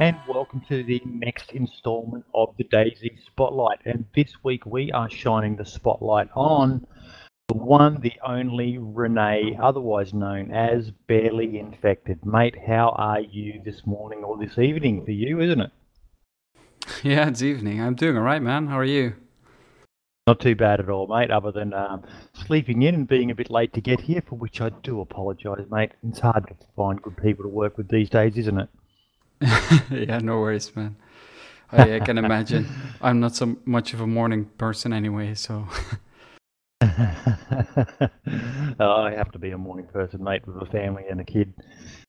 and welcome to the next installment of the DayZ Spotlight. And this week we are shining the spotlight on the one, the only Renee, otherwise known as Barely Infected. Mate, how are you this morning or this evening for you, isn't it? Yeah, it's evening. I'm doing all right, man. How are you? Not too bad at all, mate, other than um, sleeping in and being a bit late to get here, for which I do apologise, mate. It's hard to find good people to work with these days, isn't it? yeah, no worries, man. I, I can imagine. I'm not so much of a morning person anyway, so. oh, I have to be a morning person, mate, with a family and a kid.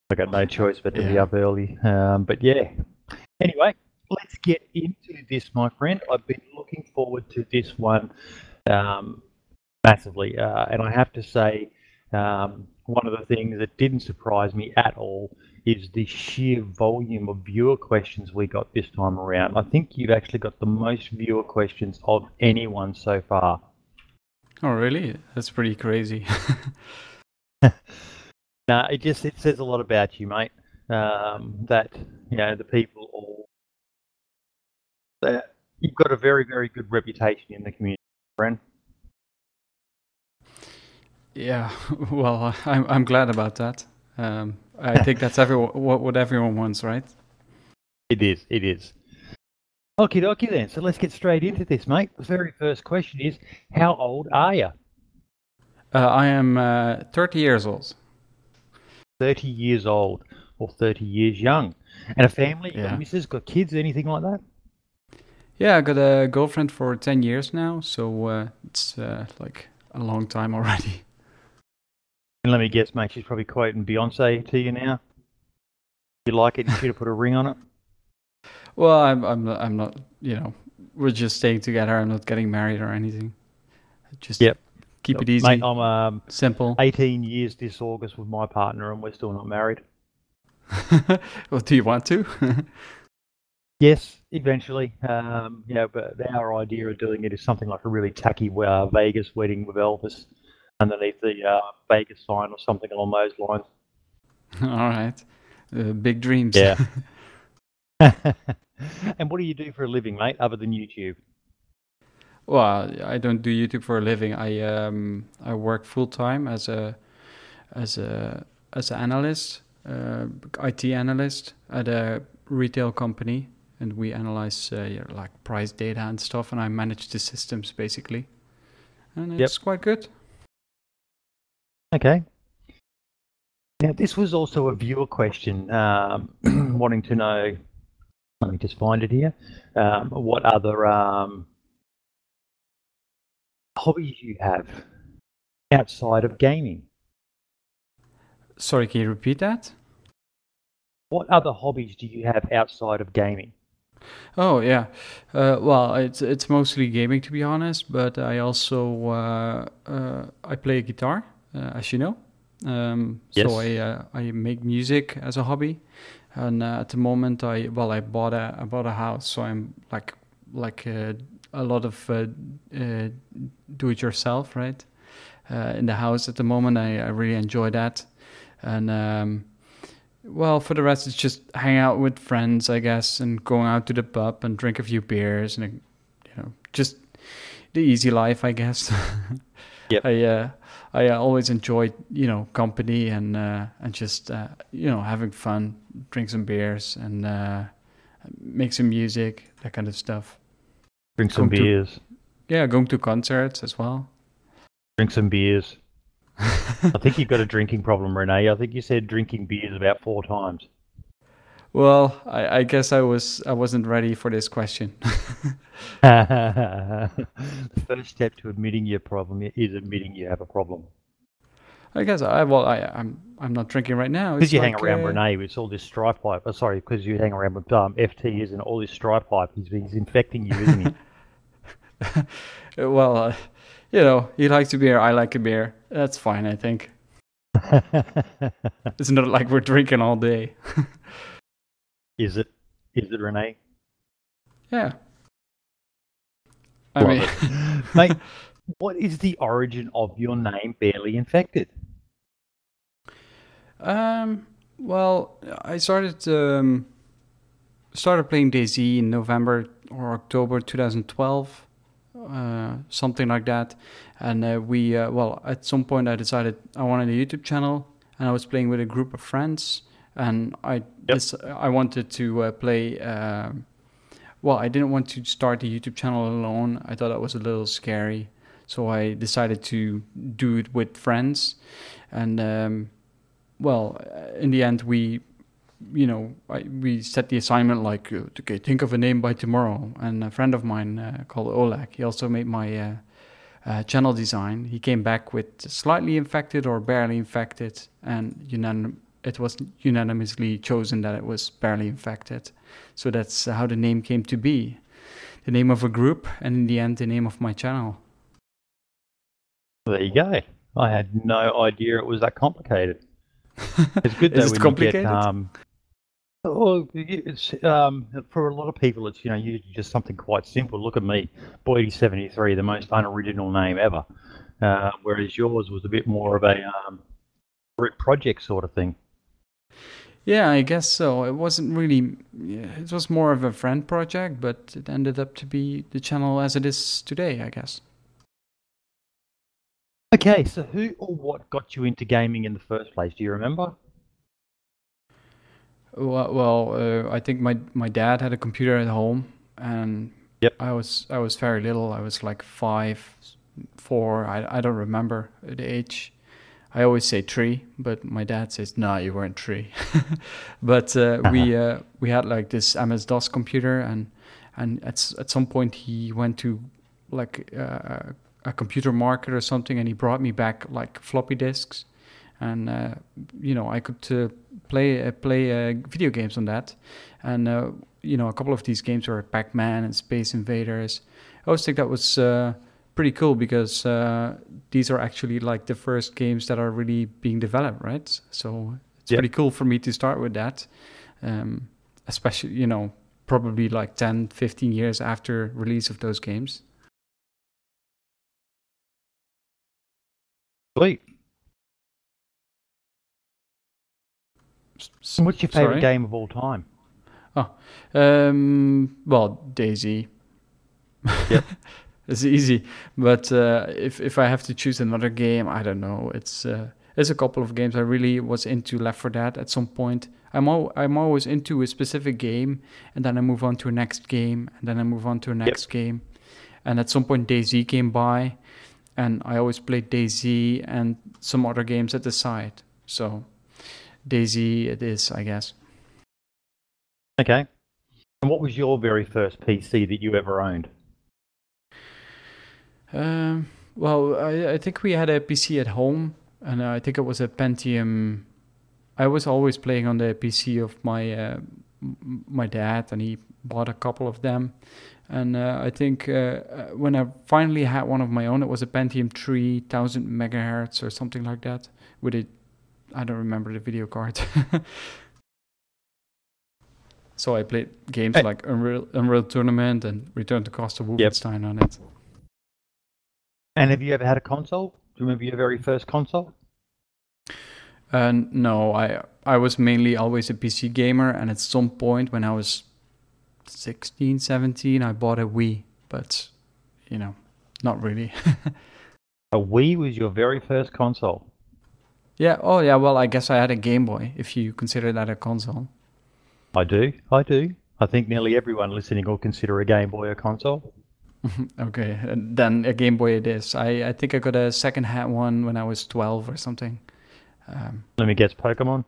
I got no choice but to yeah. be up early. Um, but yeah. Anyway, let's get into this, my friend. I've been looking forward to this one um, massively, uh, and I have to say, um, one of the things that didn't surprise me at all is the sheer volume of viewer questions we got this time around. I think you've actually got the most viewer questions of anyone so far. Oh, really? That's pretty crazy. no, it just it says a lot about you, mate. Um, that you know the people all that you've got a very very good reputation in the community, friend. Yeah, well, I'm I'm glad about that. Um, I think that's everyone what what everyone wants, right? It is. It is. Okie dokie then. So let's get straight into this, mate. The very first question is, how old are you? Uh, I am uh, 30 years old. 30 years old, or 30 years young, and a family. Yeah. Got missus, got kids, anything like that? Yeah, I got a girlfriend for 10 years now, so uh, it's uh, like a long time already. And let me guess, mate, she's probably quoting Beyonce to you now. You like it? You should have put a ring on it. Well, I'm, I'm, not, I'm not. You know, we're just staying together. I'm not getting married or anything. Just yep. Keep it easy. Mate, I'm um, simple. 18 years this August with my partner, and we're still not married. well, do you want to? yes, eventually. Um, yeah, but our idea of doing it is something like a really tacky uh, Vegas wedding with Elvis underneath the uh, Vegas sign or something along those lines. All right. Uh, big dreams. Yeah. and what do you do for a living, mate, other than YouTube? Well, I don't do YouTube for a living. I um, I work full time as a as a as an analyst, uh, IT analyst at a retail company, and we analyze uh, like price data and stuff, and I manage the systems basically, and it's yep. quite good. Okay. Now, this was also a viewer question um, wanting to know. Let me just find it here. Um, what other um, hobbies you have outside of gaming? Sorry, can you repeat that? What other hobbies do you have outside of gaming? Oh yeah, uh, well it's it's mostly gaming to be honest, but I also uh, uh, I play guitar. Uh, as you know. Um, yes. So I uh, I make music as a hobby, and uh, at the moment I well I bought a I bought a house, so I'm like like a lot of do it yourself, right? in the house at the moment, I, I really enjoy that, and. Um, well, for the rest, it's just hang out with friends, I guess, and going out to the pub and drink a few beers, and you know, just the easy life, I guess. Yep. I uh, I uh, always enjoy you know company and uh, and just uh, you know having fun, drink some beers and uh, make some music, that kind of stuff. Drink some going beers. To, yeah, going to concerts as well. Drink some beers. I think you've got a drinking problem, Renee. I think you said drinking beers about four times. Well, I, I, guess I was I wasn't ready for this question. the first step to admitting your problem is admitting you have a problem. I guess I well I I'm I'm not drinking right now. Because you like, hang around uh, Renee with all this stripe pipe. Oh, sorry, because you hang around with um, FT isn't all this stripe pipe. He's he's infecting you, isn't he? well, uh, you know, he likes a beer. I like a beer. That's fine, I think. it's not like we're drinking all day. Is it? Is it Renee? Yeah. I mean, mate, what is the origin of your name, Barely Infected? Um. Well, I started. Um, started playing DayZ in November or October 2012, uh, something like that. And uh, we, uh, well, at some point I decided I wanted a YouTube channel, and I was playing with a group of friends, and I Yep. this, I wanted to uh, play. Uh, well, I didn't want to start the YouTube channel alone. I thought that was a little scary, so I decided to do it with friends, and um, well, uh, in the end, we, you know, I, we set the assignment like, uh, okay, think of a name by tomorrow. And a friend of mine uh, called Oleg, he also made my uh, uh, channel design. He came back with slightly infected or barely infected, and unanim- it was unanimously chosen that it was barely infected. So that's how the name came to be. The name of a group, and in the end, the name of my channel. There you go. I had no idea it was that complicated. It's good Is though it complicated? get um. Oh, it's um for a lot of people. It's you know usually just something quite simple. Look at me, Boydie seventy three, the most unoriginal name ever. Uh, whereas yours was a bit more of a um, group project sort of thing. Yeah, I guess so. It wasn't really. Yeah, it was more of a friend project, but it ended up to be the channel as it is today. I guess. Okay, so who or what got you into gaming in the first place? Do you remember? Well, well uh, I think my my dad had a computer at home, and Yep. I was I was very little. I was like five, four. I I don't remember the age. I always say three, but my dad says no, you weren't three. but uh, we uh, we had like this MS DOS computer, and and at at some point he went to like uh, a computer market or something, and he brought me back like floppy disks, and uh, you know I could uh, play uh, play uh, video games on that, and uh, you know a couple of these games were Pac-Man and Space Invaders. I always think that was uh, pretty cool because uh, these are actually like the first games that are really being developed, right? So it's Yep. pretty cool for me to start with that, um, especially you know probably like 10, 15 years after release of those games. Sweet. S- what's your favorite sorry? game of all time? Um, well, DayZ. Yep. it's easy, but uh, if if I have to choose another game, I don't know. It's uh, there's a couple of games I really was into Left 4 Dead at some point. I'm al- I'm always into a specific game, and then I move on to a next game, and then I move on to a next game, and at some point DayZ came by, and I always played DayZ and some other games at the side. So DayZ it is, I guess. Okay. And what was your very first PC that you ever owned? Um, well, I, I think we had a PC at home, and I think it was a Pentium. I was always playing on the PC of my uh, my dad, and he bought a couple of them. And uh, I think uh, uh, when I finally had one of my own, it was a Pentium 3000 megahertz or something like that. With it, I don't remember the video card. so I played games like Unreal, Unreal Tournament and Return to Castle Wolfenstein on it. And have you ever had a console? Do you remember your very first console? Uh, no, I I was mainly always a PC gamer, and at some point when I was 16, 17, I bought a Wii, but you know, not really. A Wii was your very first console. yeah. Oh, yeah. Well, I guess I had a Game Boy, if you consider that a console. I do. I do. I think nearly everyone listening will consider a Game Boy a console. okay, and then a Game Boy it is. I I think I got a second-hand one when I was 12 or something. Um, Let me guess, Pokemon.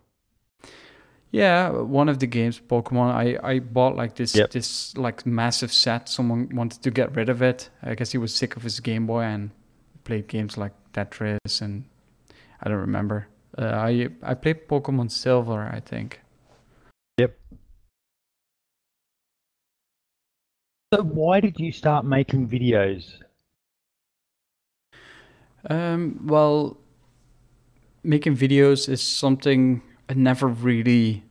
Yeah, one of the games, Pokemon. I, I bought like this Yep. this like massive set. Someone wanted to get rid of it. I guess he was sick of his Game Boy and played games like Tetris and I don't remember. Uh, I I played Pokemon Silver, I think. So why did you start making videos? Um, well, making videos is something I never really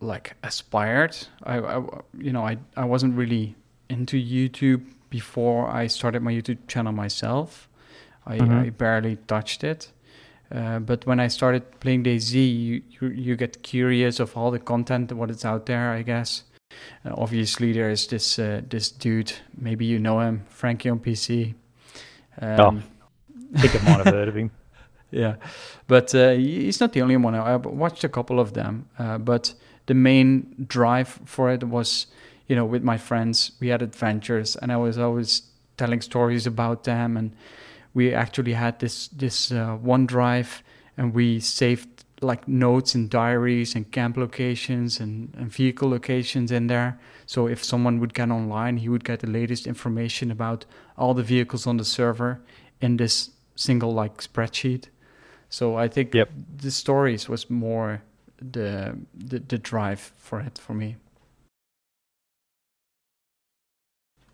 like aspired. I, I you know I I wasn't really into YouTube before I started my YouTube channel myself. I, Mhm. I barely touched it. Uh, but when I started playing DayZ, you, you you get curious of all the content, what is out there, I guess. Uh, obviously, there is this uh, this dude. Maybe you know him, Frankie on PC. Um, oh, I think I might have heard of him. Yeah, but uh, he's not the only one. I watched a couple of them, uh, but the main drive for it was, you know, with my friends, we had adventures, and I was always telling stories about them, and we actually had this this uh, OneDrive, and we saved like notes and diaries and camp locations and, and vehicle locations in there. So if someone would get online, he would get the latest information about all the vehicles on the server in this single like spreadsheet. So I think yep. the stories was more the, the the drive for it for me.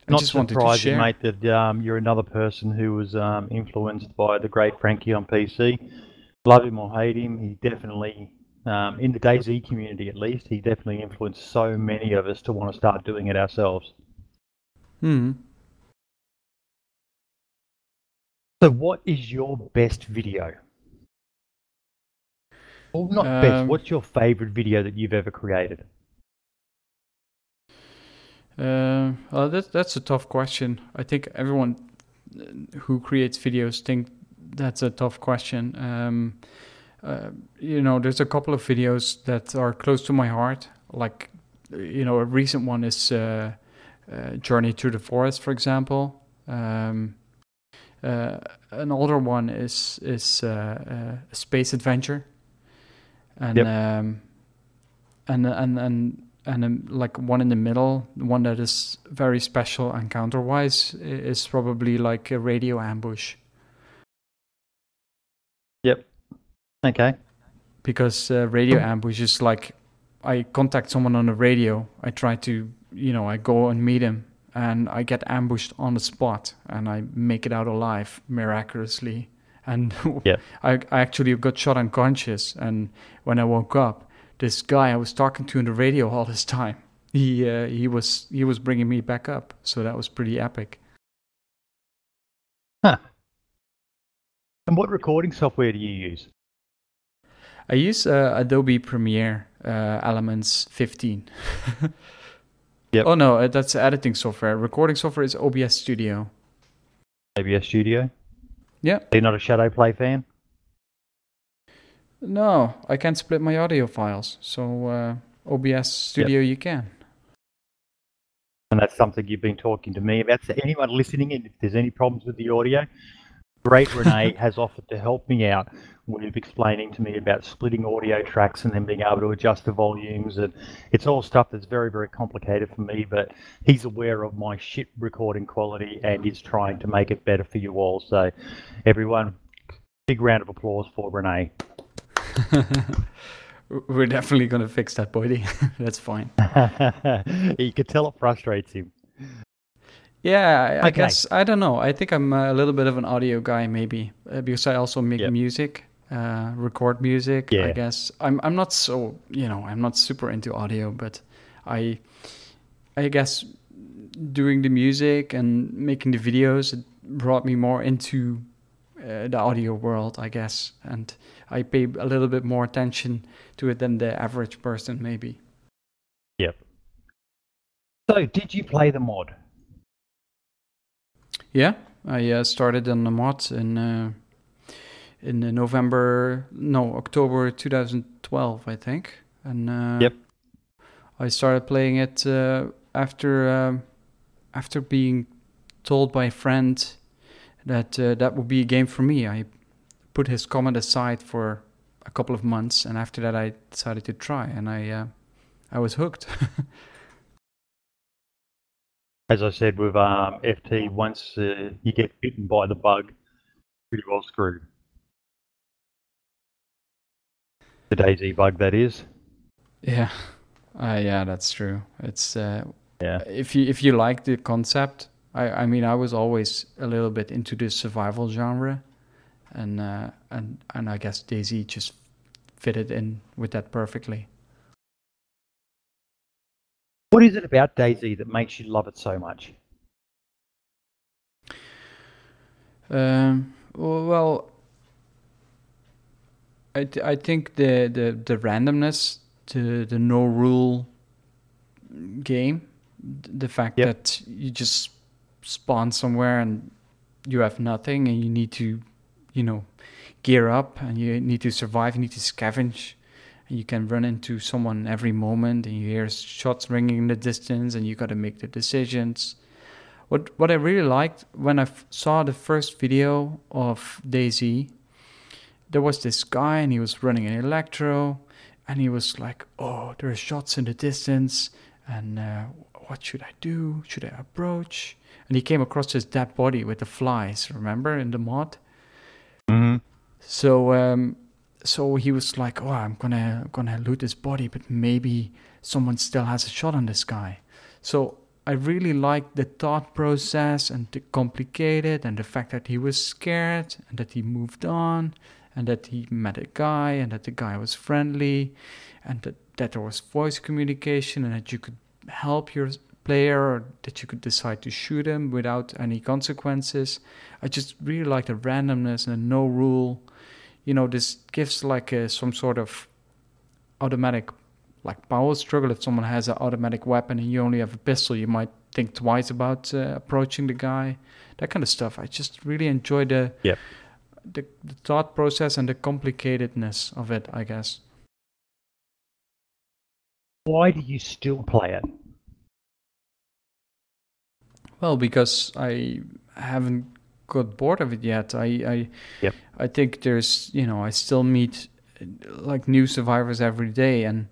I Not surprising, mate, that um, you're another person who was um, influenced by the great Frankie on PC love him or hate him, he definitely, um, in the DayZ community at least, he definitely influenced so many of us to want to start doing it ourselves. Hmm. So, what is your best video? Well, not um, best. What's your favorite video that you've ever created? Uh, well, that, that's a tough question. I think everyone who creates videos think that's a tough question. Um, uh, you know, there's a couple of videos that are close to my heart. Like, you know, a recent one is uh, uh, Journey to the Forest, for example. Um, uh, an older one is is uh, uh, Space Adventure, and yep. um, and and and and um, like one in the middle, one that is very special encounter wise, is probably like a radio ambush. Okay. Because uh, radio ambush is like I contact someone on the radio. I try to, you know, I go and meet him, and I get ambushed on the spot, and I make it out alive miraculously. And yeah. I, I actually got shot unconscious. And when I woke up, this guy I was talking to on the radio all this time, he uh, he was he was bringing me back up. So that was pretty epic. Huh. And what recording software do you use? I use uh, Adobe Premiere uh, Elements 15. yep. Oh no, uh, that's editing software. Recording software is OBS Studio. OBS Studio? Yeah. Are you not a Shadowplay fan? No, I can't split my audio files. So uh, OBS Studio yep. you can. And that's something you've been talking to me about. So anyone listening, and if there's any problems with the audio, great Renee has offered to help me out with explaining to me about splitting audio tracks and then being able to adjust the volumes and it's all stuff that's very very complicated for me but he's aware of my shit recording quality and is trying to make it better for you all. So everyone big round of applause for Renee. We're definitely going to fix that buddy that's fine. You can tell it frustrates him. Yeah, I, okay. guess I don't know. I think I'm a little bit of an audio guy, maybe. Uh, because I also make yep. music, uh, record music. Yeah. I guess I'm I'm not so you know I'm not super into audio, but I I guess doing the music and making the videos it brought me more into uh, the audio world, I guess, and I pay a little bit more attention to it than the average person, maybe. Yep. So, did you play the mod? Yeah, I uh, started on the mod in uh, in November, no October 2012, I think, and uh, yep, I started playing it uh, after uh, after being told by a friend that uh, that would be a game for me. I put his comment aside for a couple of months, and after that, I decided to try, and I I was hooked. as I said with um, FT, once uh, you get bitten by the bug, pretty well screwed. The DayZ bug, that is. Yeah, uh, yeah, that's true. It's uh, yeah. If you if you like the concept, I I mean I was always a little bit into the survival genre, and uh, and and I guess DayZ just fitted in with that perfectly. What is it about DayZ that makes you love it so much? Um, well, I, I think the, the, the randomness, the, the no rule game. The fact Yep. that you just spawn somewhere and you have nothing and you need to, you know, gear up and you need to survive, you need to scavenge. And you can run into someone every moment and you hear shots ringing in the distance and you got to make the decisions. What what I really liked when I f- saw the first video of DayZ, there was this guy and he was running an electro and he was like, "Oh, there are shots in the distance, and uh, what should I do? Should I approach?" And he came across his dead body with the flies. Remember in the mod? Mm-hmm. So, um, so he was like, "Oh, I'm gonna I'm gonna loot this body, but maybe someone still has a shot on this guy." So I really liked the thought process and the complicated and the fact that he was scared and that he moved on and that he met a guy and that the guy was friendly and that, that there was voice communication and that you could help your player or that you could decide to shoot him without any consequences. I just really like the randomness and the no rule. You know, this gives like a, some sort of automatic like power struggle. If someone has an automatic weapon and you only have a pistol, you might think twice about uh, approaching the guy. That kind of stuff. I just really enjoy the Yep. The, the thought process and the complicatedness of it. I guess. Why do you still play it? Well, because I haven't got bored of it yet. I I Yep. I think there's you know I still meet like new survivors every day and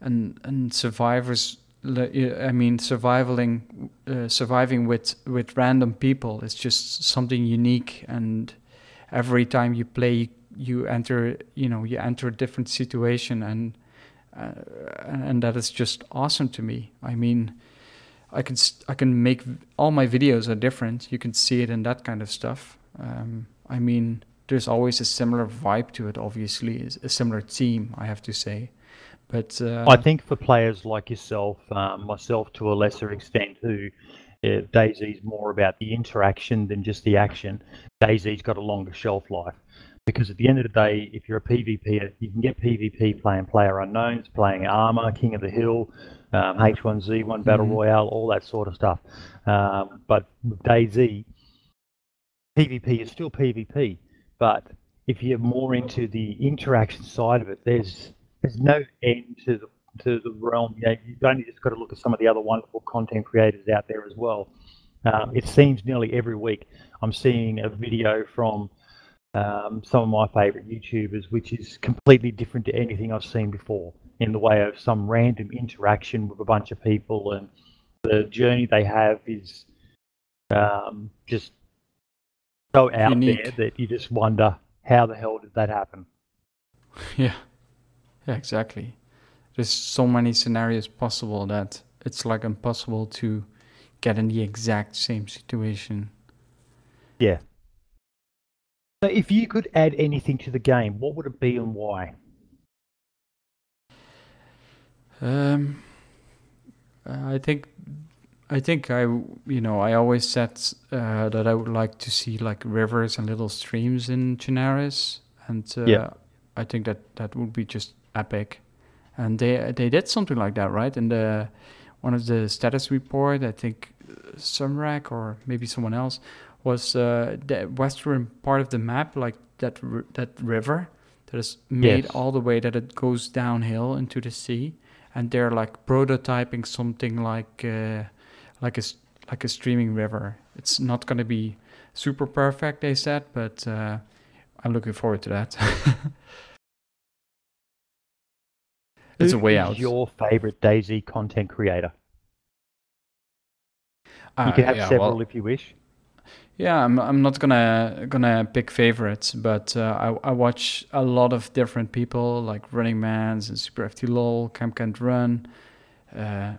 and and survivors. I mean, surviving uh, surviving with with random people is just something unique. And every time you play, you enter you know you enter a different situation and. Uh, and that is just awesome to me. I mean, I can I can make all my videos are different. You can see it in that kind of stuff. Um, I mean, there's always a similar vibe to it. Obviously, a similar theme. I have to say, but uh, I think for players like yourself, um, myself to a lesser extent, who uh, DayZ's more about the interaction than just the action. DayZ's got a longer shelf life because at the end of the day, if you're a PvP, you can get PvP playing Player Unknowns, playing Arma, King of the Hill, um, H1Z1 Battle Mhm. Royale, all that sort of stuff. Um, but with DayZ, PvP is still PvP, but if you're more into the interaction side of it, there's there's no end to the to the realm. You know, you've only just got to look at some of the other wonderful content creators out there as well. Um, it seems nearly every week I'm seeing a video from um, some of my favourite YouTubers, which is completely different to anything I've seen before in the way of some random interaction with a bunch of people, and the journey they have is um, just so out Unique. there that you just wonder how the hell did that happen. yeah, yeah, exactly. There's so many scenarios possible that it's like impossible to get in the exact same situation. Yeah. So if you could add anything to the game, what would it be and why? Um, I think, I think I, you know, I always said uh, that I would like to see like rivers and little streams in Chernarus, and uh, Yeah. I think that that would be just epic. And they they did something like that, right? In the one of the status report, I think Sumrak or maybe someone else was uh, the western part of the map, like that that river that is made Yes. all the way that it goes downhill into the sea, and they're like prototyping something like uh, like a like a streaming river. It's not going to be super perfect, they said, but uh, I'm looking forward to that. it's a way out. Your favorite DayZ content creator? You Uh, can have yeah, several well, if you wish. Yeah, I'm I'm not gonna gonna pick favorites, but uh, I I watch a lot of different people like Running Man's and Super FT LOL, Camp Can't Run, uh, uh,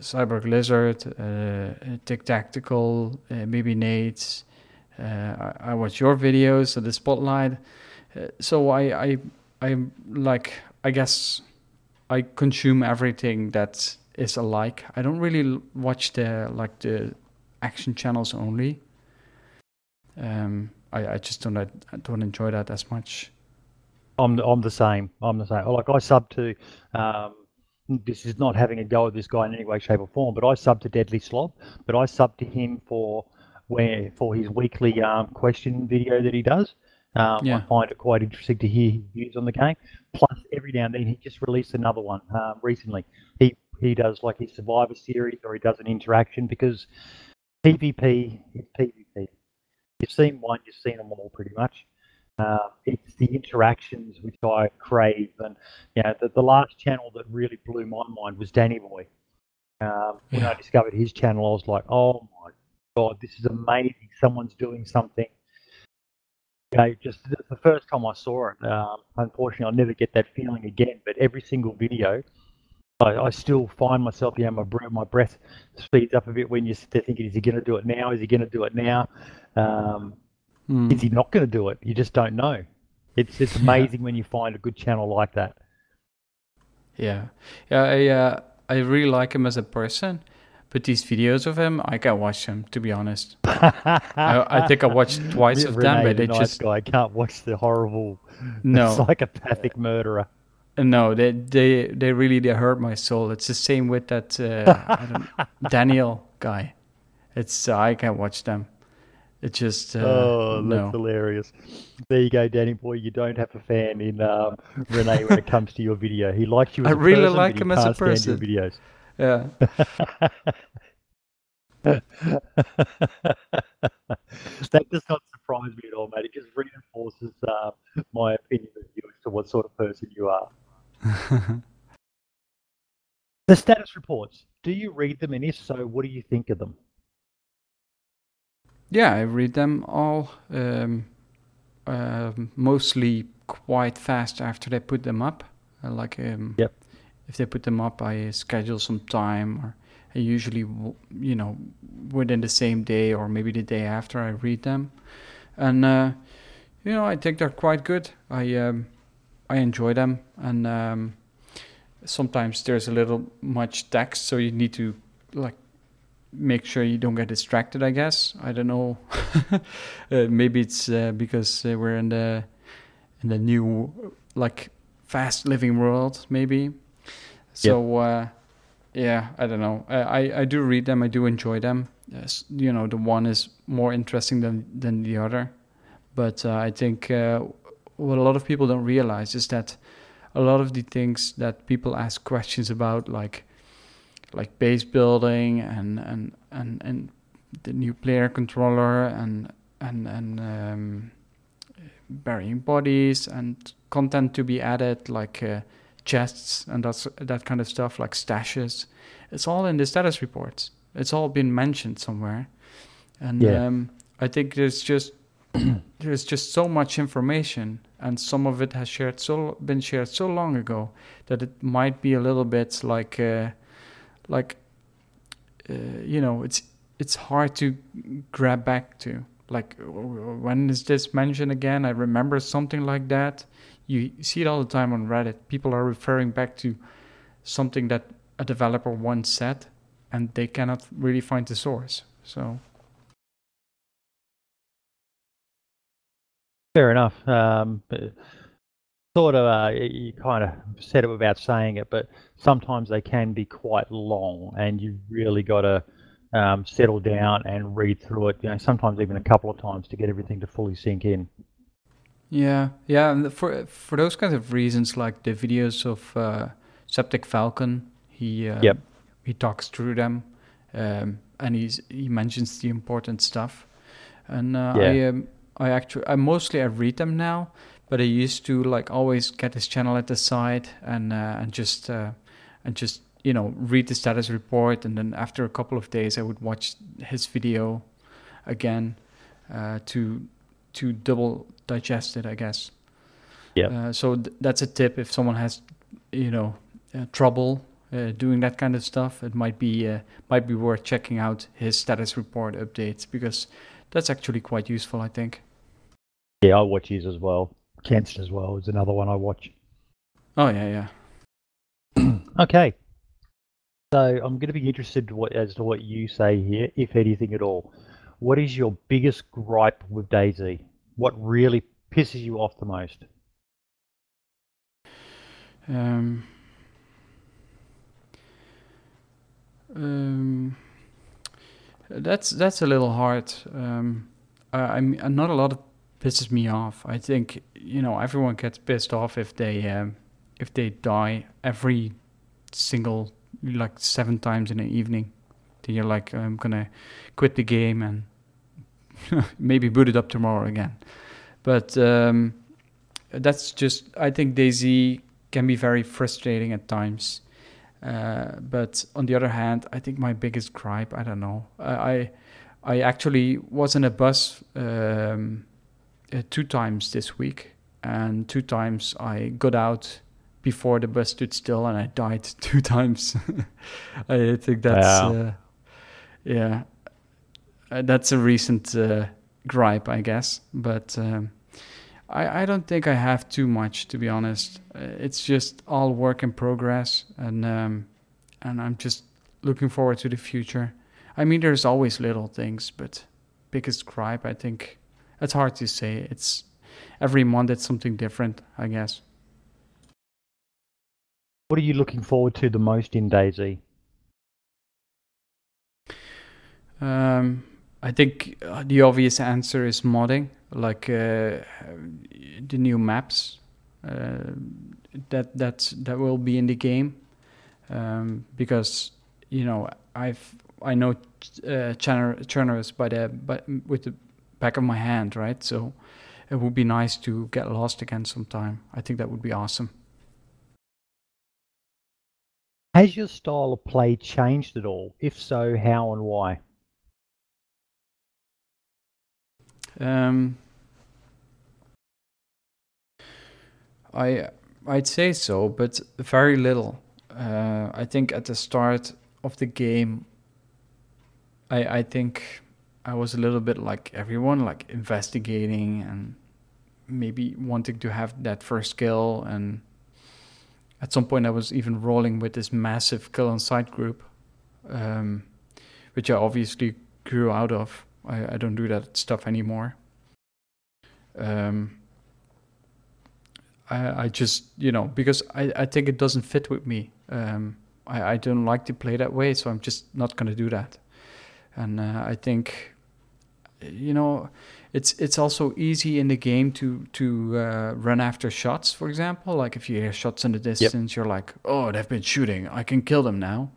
Cyborg Lizard, uh, Tic Tactical, uh, maybe Nate's. Uh, I, I watch your videos at the Spotlight, uh, so I I I like I guess I consume everything that is alike. I don't really watch the like the action channels only. Um, I, I just don't I don't enjoy that as much. I'm I'm the same. I'm the same. Like I sub to um, this is not having a go at this guy in any way, shape, or form, but I sub to Deadly Slob, but I sub to him for where for his weekly um, question video that he does. Um, Yeah. I find it quite interesting to hear his views on the game. Plus, every now and then he just released another one um, recently. He he does like his Survivor series or he does an interaction because PvP is PvP. You've seen one, you've seen them all pretty much. Uh, it's the interactions which I crave, and you know, the, the last channel that really blew my mind was Danny Boy. Um, when I discovered his channel, I was like, "Oh my god, this is amazing! Someone's doing something." You know, just the, first time I saw it, um, unfortunately, I'll never get that feeling again. But every single video, I, I still find myself, you know, my breath, my breath speeds up a bit when you sit there thinking, "Is he going to do it now? Is he going to do it now?" Um, Mm. is he not going to do it? You just don't know. It's it's amazing when you find a good channel like that. Yeah, yeah. I uh, I really like him as a person, but these videos of him, I can't watch them. To be honest, I, I think I watched twice of them, but it nice just guy can't watch the horrible no, psychopathic murderer. no. They they they really they hurt my soul. It's the same with that uh, I don't, Daniel guy. It's uh, I can't watch them. It just uh, oh, that's no. hilarious. There you go, Danny boy. You don't have a fan in um, Renee when it comes to your video. He likes you as I a really person, like him as a person. videos. Yeah, that does not surprise me at all, mate. It just reinforces uh, my opinion of you as to what sort of person you are. The status reports. Do you read them, and if so, what do you think of them? yeah. I read them all. Um, uh, mostly quite fast after they put them up. Uh, like um, Yep. If they put them up, I schedule some time, or I usually, you know, within the same day or maybe the day after I read them, and uh, you know, I think they're quite good. I um, I enjoy them, and um, sometimes there's a little much text, so you need to like make sure you don't get distracted. I guess I don't know. uh, maybe it's uh, because uh, we're in the in the new like fast living world, maybe. So uh, yeah, I don't know. I, I do read them. I do enjoy them. You know, the one is more interesting than than the other. But uh, I think uh, what a lot of people don't realize is that a lot of the things that people ask questions about, like like base building and and and and the new player controller and and and um, burying bodies and content to be added, like uh, chests and that's that kind of stuff, like stashes. It's all in the status reports. It's all been mentioned somewhere, and Yeah. um, I think there's just there's just so much information, and some of it has shared so been shared so long ago that it might be a little bit like uh, like uh, you know it's it's hard to grab back to like when is this mentioned again i remember something like that you see it all the time on reddit people are referring back to something that a developer once said and they cannot really find the source so Fair enough. Um, sort of, uh, you kind of said it without saying it, but sometimes they can be quite long, and you really got to um, settle down and read through it. You know, sometimes even a couple of times to get everything to fully sink in. Yeah, yeah. And for for those kinds of reasons, like the videos of uh, Septic Falcon, he uh, Yep. he talks through them, um, and he's he mentions the important stuff. And uh, I Yeah. um, I actually I mostly I read them now, but I used to like always get his channel at the side and uh, and just uh, and just you know read the status report, and then after a couple of days I would watch his video again uh, to to double digest it, I guess. Yep. Uh, so th- that's a tip if someone has, you know, uh, trouble uh, doing that kind of stuff. It might be uh, might be worth checking out his status report updates because that's actually quite useful, I think. Yeah, I watch his as well. Kent's as well is another one I watch. Oh yeah, yeah. Okay. So I'm going to be interested to what, as to what you say here, if anything at all. What is your biggest gripe with DayZ? What really pisses you off the most? Um, Um, that's that's a little hard. Um, I, I'm uh, not a lot of pisses me off. I think you know everyone gets pissed off if they um, if they die every single like seven times in an evening. Then you're like, I'm gonna quit the game and maybe boot it up tomorrow again. But um, that's just I think DayZ can be very frustrating at times. Uh, but on the other hand, I think my biggest gripe, I don't know, I I actually was in a bus um, uh, two times this week, and two times I got out before the bus stood still, and I died two times. I think that's wow. uh, yeah, uh, that's a recent uh, gripe, I guess, but. Um, I, I don't think I have too much to be honest. Uh, it's just all work in progress, and um, and I'm just looking forward to the future. I mean, there's always little things, but biggest gripe, I think it's hard to say. It's every month it's something different, I guess. What are you looking forward to the most in DayZ? Um, I think uh, the obvious answer is modding like uh, the new maps uh, that that that will be in the game um, because you know I've I know uh, Chernarus by the but with the back of my hand right so it would be nice to get lost again sometime I think that would be awesome. Has your style of play changed at all? If so, how and why? Um, I I'd say so, but very little. Uh, I think at the start of the game, I I think I was a little bit like everyone, like investigating and maybe wanting to have that first kill. And at some point, I was even rolling with this massive kill on sight group, um, which I obviously grew out of. I, I don't do that stuff anymore. Um, I, I just you know because I, I think it doesn't fit with me. Um, I, I don't like to play that way, so I'm just not gonna do that. And uh, I think you know it's it's also easy in the game to to uh, run after shots. For example, like if you hear shots in the distance, yep. you're like, oh, they've been shooting. I can kill them now.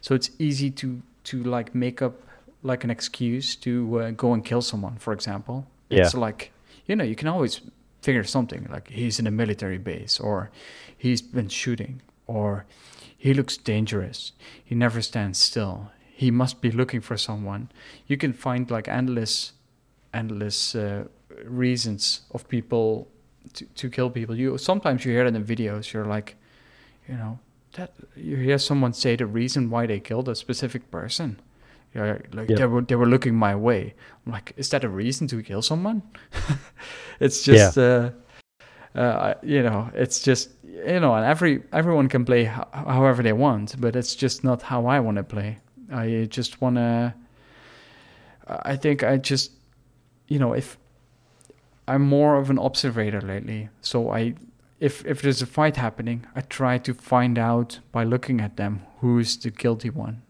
So it's easy to to like make up like an excuse to uh, go and kill someone. For example, yeah. it's like you know you can always figure something like he's in a military base or he's been shooting or he looks dangerous. He never stands still. He must be looking for someone. You can find like endless endless uh, reasons of people to, to kill people. You sometimes you hear it in videos you're like you know that you hear someone say the reason why they killed a specific person yeah, like they were they were looking my way. I'm like, is that a reason to kill someone? it's just, yeah. uh, uh, you know, it's just you know, and every everyone can play ho- however they want, but it's just not how I want to play. I just want to. I think I just, you know, if I'm more of an observator lately, so I if if there's a fight happening, I try to find out by looking at them who's the guilty one.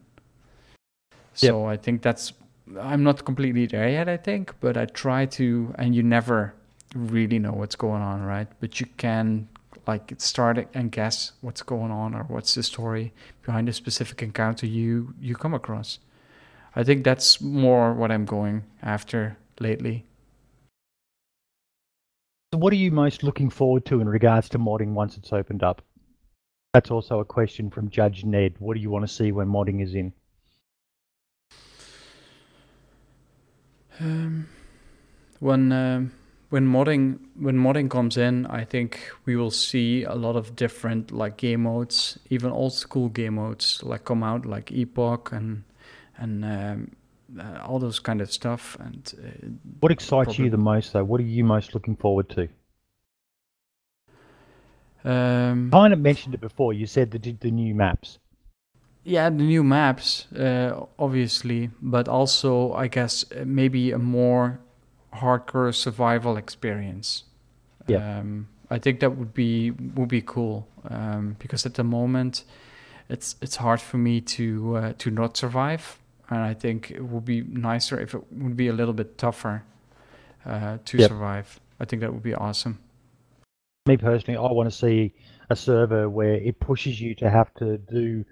So yep. I think that's I'm not completely there yet, I think, but I try to and you never really know what's going on, right? But you can like start and guess what's going on or what's the story behind a specific encounter you you come across. I think that's more what I'm going after lately. So what are you most looking forward to in regards to modding once it's opened up? That's also a question from Judge Ned. What do you want to see when modding is in? Um, when uh, when modding when modding comes in, I think we will see a lot of different like game modes, even old school game modes like come out, like Epoch and and um, uh, all those kind of stuff. And uh, what excites probably... you the most, though? What are you most looking forward to? Um, kind of mentioned it before. You said the the new maps. Yeah, the new maps, uh, obviously, but also I guess maybe a more hardcore survival experience. Yeah. Um, I think that would be would be cool um, because at the moment it's it's hard for me to uh, to not survive, and I think it would be nicer if it would be a little bit tougher uh, to Yep. survive. I think that would be awesome. Me personally, I want to see a server where it pushes you to have to do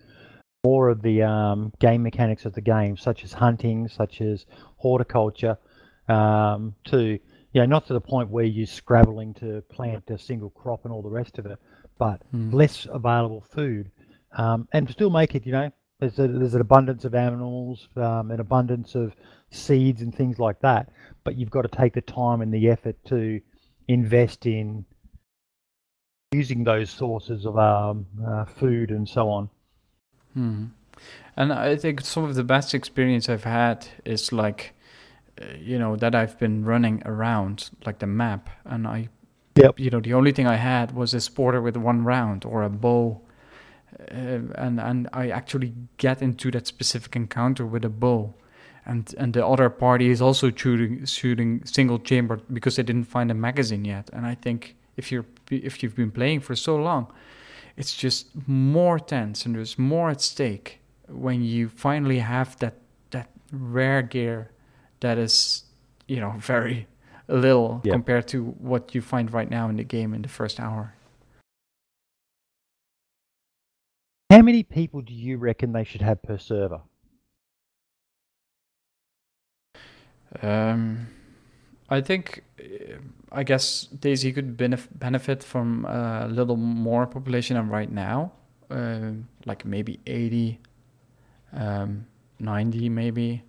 more of the um, game mechanics of the game, such as hunting, such as horticulture, um, to you know, not to the point where you're scrabbling to plant a single crop and all the rest of it, but Mm. less available food, um, and still make it. You know, there's a, there's an abundance of animals, um, an abundance of seeds and things like that, but you've got to take the time and the effort to invest in using those sources of um, uh, food and so on. Hmm. And I think some of the best experience I've had is like, uh, you know, that I've been running around like the map, and I, Yep. you know, the only thing I had was a sporter with one round or a bow, uh, and and I actually get into that specific encounter with a bow, and and the other party is also shooting shooting single chamber because they didn't find a magazine yet, and I think if you're if you've been playing for so long it's just more tense and there's more at stake when you finally have that that rare gear that is you know very little Yeah. compared to what you find right now in the game in the first hour How many people do you reckon they should have per server? um i think i guess DayZ could benef- benefit from a little more population than right now uh, like maybe 80 um 90 maybe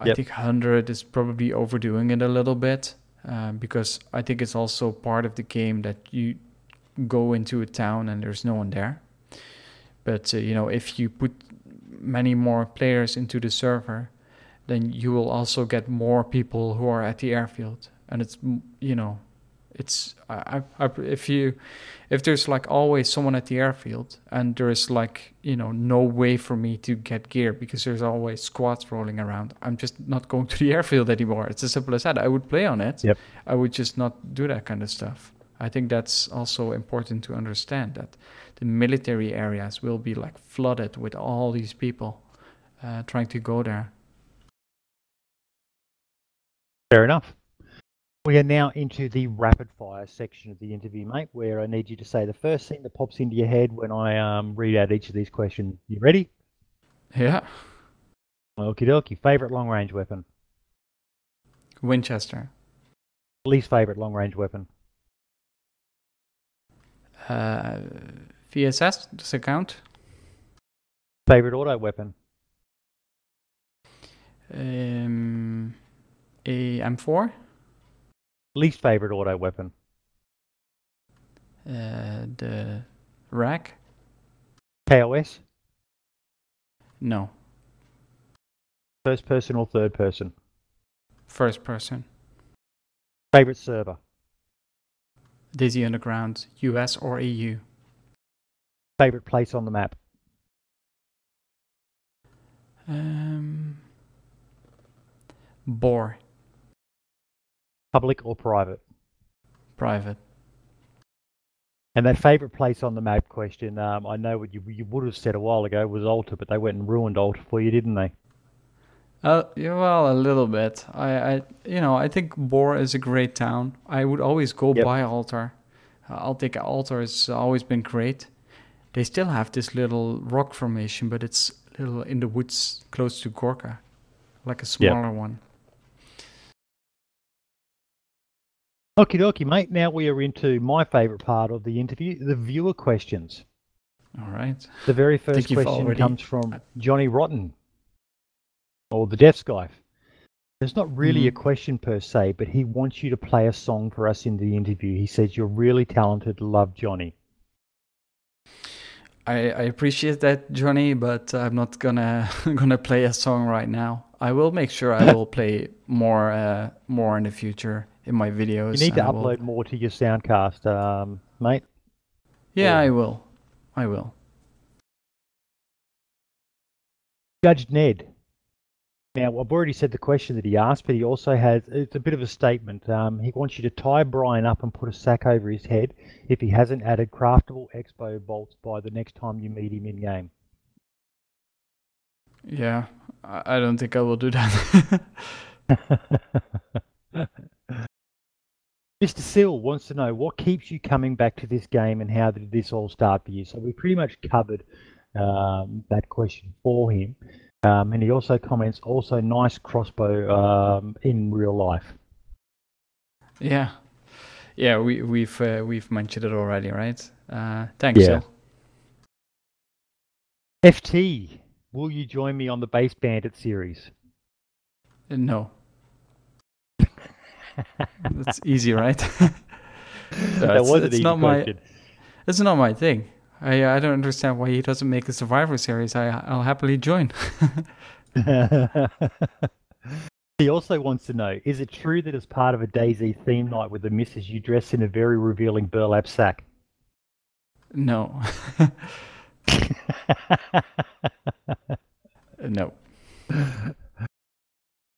I Yep. think 100 is probably overdoing it a little bit uh, because I think it's also part of the game that you go into a town and there's no one there. But uh, you know, if you put many more players into the server, then you will also get more people who are at the airfield, and it's you know, it's I, I, if you if there's like always someone at the airfield and there's like you know no way for me to get gear because there's always squads rolling around i'm just not going to the airfield anymore. It's as simple as that. I would play on it. Yep. i would just not do that kind of stuff. I think that's also important to understand that the military areas will be like flooded with all these people uh, trying to go there Fair enough. We are now into the rapid fire section of the interview, mate, where I need you to say the first thing that pops into your head when I um, read out each of these questions. You ready? yeah Okie dokie. Favorite long range weapon? winchester Least favorite long range weapon? uh, vss does it count Favorite auto weapon? um, a m4 Least favorite auto weapon? uh, the rack KOS? no First person or third person? first person Favorite server? DayZ Underground, US or EU? Favorite place on the map? Um, Bore, Public or private? private. And that favourite place on the map question, um, I know what you you would have said a while ago was Altar, but they went and ruined Altar for you, didn't they? Uh, yeah, well, a little bit. I, I, you know, I think Bore is a great town. I would always go Yep. by Altar. Uh, Altic Altar has always been great. They still have this little rock formation, but it's little in the woods close to Gorka, like a Yep. smaller one. Okie dokie, mate. Now we are into my favourite part of the interview, the viewer questions. All right. The very first question already- comes from Johnny Rotten, or the Deaf Sky. It's not really a Mhm. question per se, but he wants you to play a song for us in the interview. He says you're really talented. Love Johnny. I, I appreciate that, Johnny, but I'm not gonna gonna play a song right now. I will make sure I will play more uh, more in the future in my videos. You need to and I will- upload more to your Soundcast, um, mate. Yeah, Yeah. I will. I will. Judge Ned. Now, I've already said the question that he asked, but he also has it's a bit of a statement. Um, he wants you to tie Brian up and put a sack over his head if he hasn't added craftable expo bolts by the next time you meet him in game. Yeah, I don't think I will do that. Mr. Sill wants to know what keeps you coming back to this game and how did this all start for you? So we pretty much covered um, that question for him. Um, and he also comments, also nice crossbow um, in real life. Yeah, yeah, we, we've uh, we've mentioned it already, right? Uh, thanks. Yeah. FT, will you join me on the Base Bandit series? Uh, no. That's easy, right? no, that was it's not question. my. It's not my thing. I I don't understand why he doesn't make a Survivor series. I I'll happily join. he also wants to know: Is it true that as part of a DayZ theme night with the missus, you dress in a very revealing burlap sack? No. no.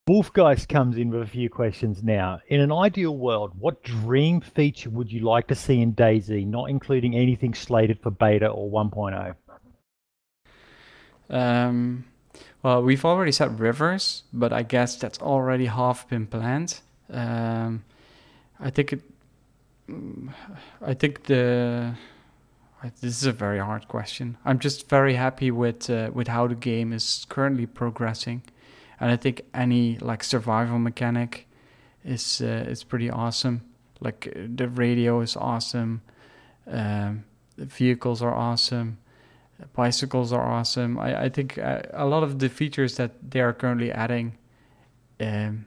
Wolfgeist comes in with a few questions now. In an ideal world, what dream feature would you like to see in DayZ, not including anything slated for beta or 1.0? Um, well, we've already said rivers, but I guess that's already half been planned. Um, I think it. I think the. This is a very hard question. I'm just very happy with uh, with how the game is currently progressing and I think any like survival mechanic is uh, is pretty awesome. Like the radio is awesome, um, the vehicles are awesome, bicycles are awesome. I I think uh, a lot of the features that they are currently adding um,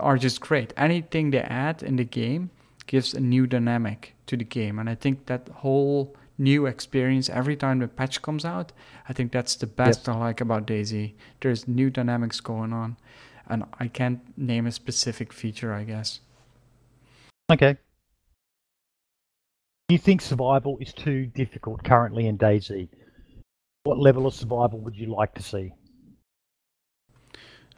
are just great. Anything they add in the game gives a new dynamic to the game, and I think that whole new experience every time the patch comes out. I think that's the best yep. I like about DayZ. There's new dynamics going on, and I can't name a specific feature, I guess. Okay. Do you think survival is too difficult currently in DayZ? What level of survival would you like to see?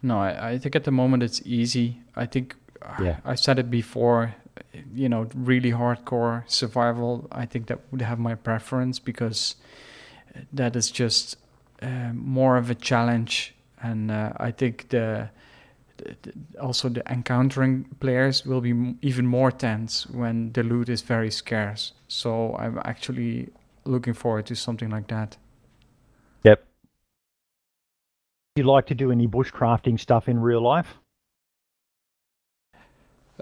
No, I, I think at the moment it's easy. I think uh, yeah. I, I said it before you know really hardcore survival i think that would have my preference because that is just uh, more of a challenge. And uh, i think the, the, also the encountering players will be even more tense when the loot is very scarce. So i'm actually looking forward to something like that. Yep. You like to do any bushcrafting stuff in real life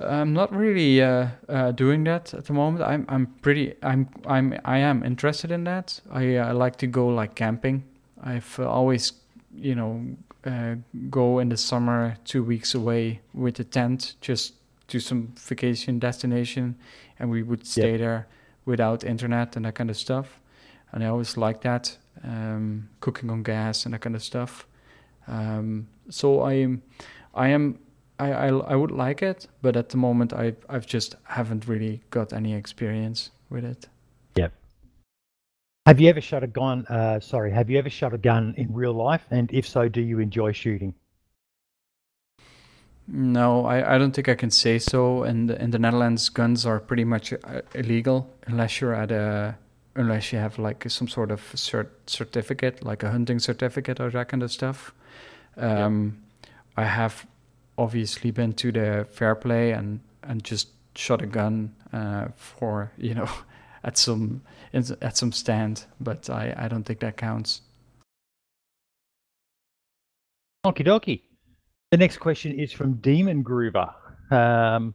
I'm not really uh, uh, doing that at the moment. I'm I'm pretty I'm I'm I am interested in that. I uh, like to go like camping. I've always you know uh, go in the summer two weeks away with a tent just to some vacation destination, and we would stay yep. there without internet and that kind of stuff. And I always like that um, cooking on gas and that kind of stuff. Um, so I am I am I, I, I would like it, but at the moment I I've just haven't really got any experience with it. Yep. Have you ever shot a gun? Uh, sorry, have you ever shot a gun in real life? And if so, do you enjoy shooting? No, I, I don't think I can say so. In the, in the Netherlands, guns are pretty much uh, illegal unless you're at a unless you have like some sort of cert, certificate, like a hunting certificate or that kind of stuff. Um, yep. I have obviously been to the fair play and and just shot a gun uh, for you know at some at some stand, but I I don't think that counts. Okie dokie. The next question is from Demon Groover. Um,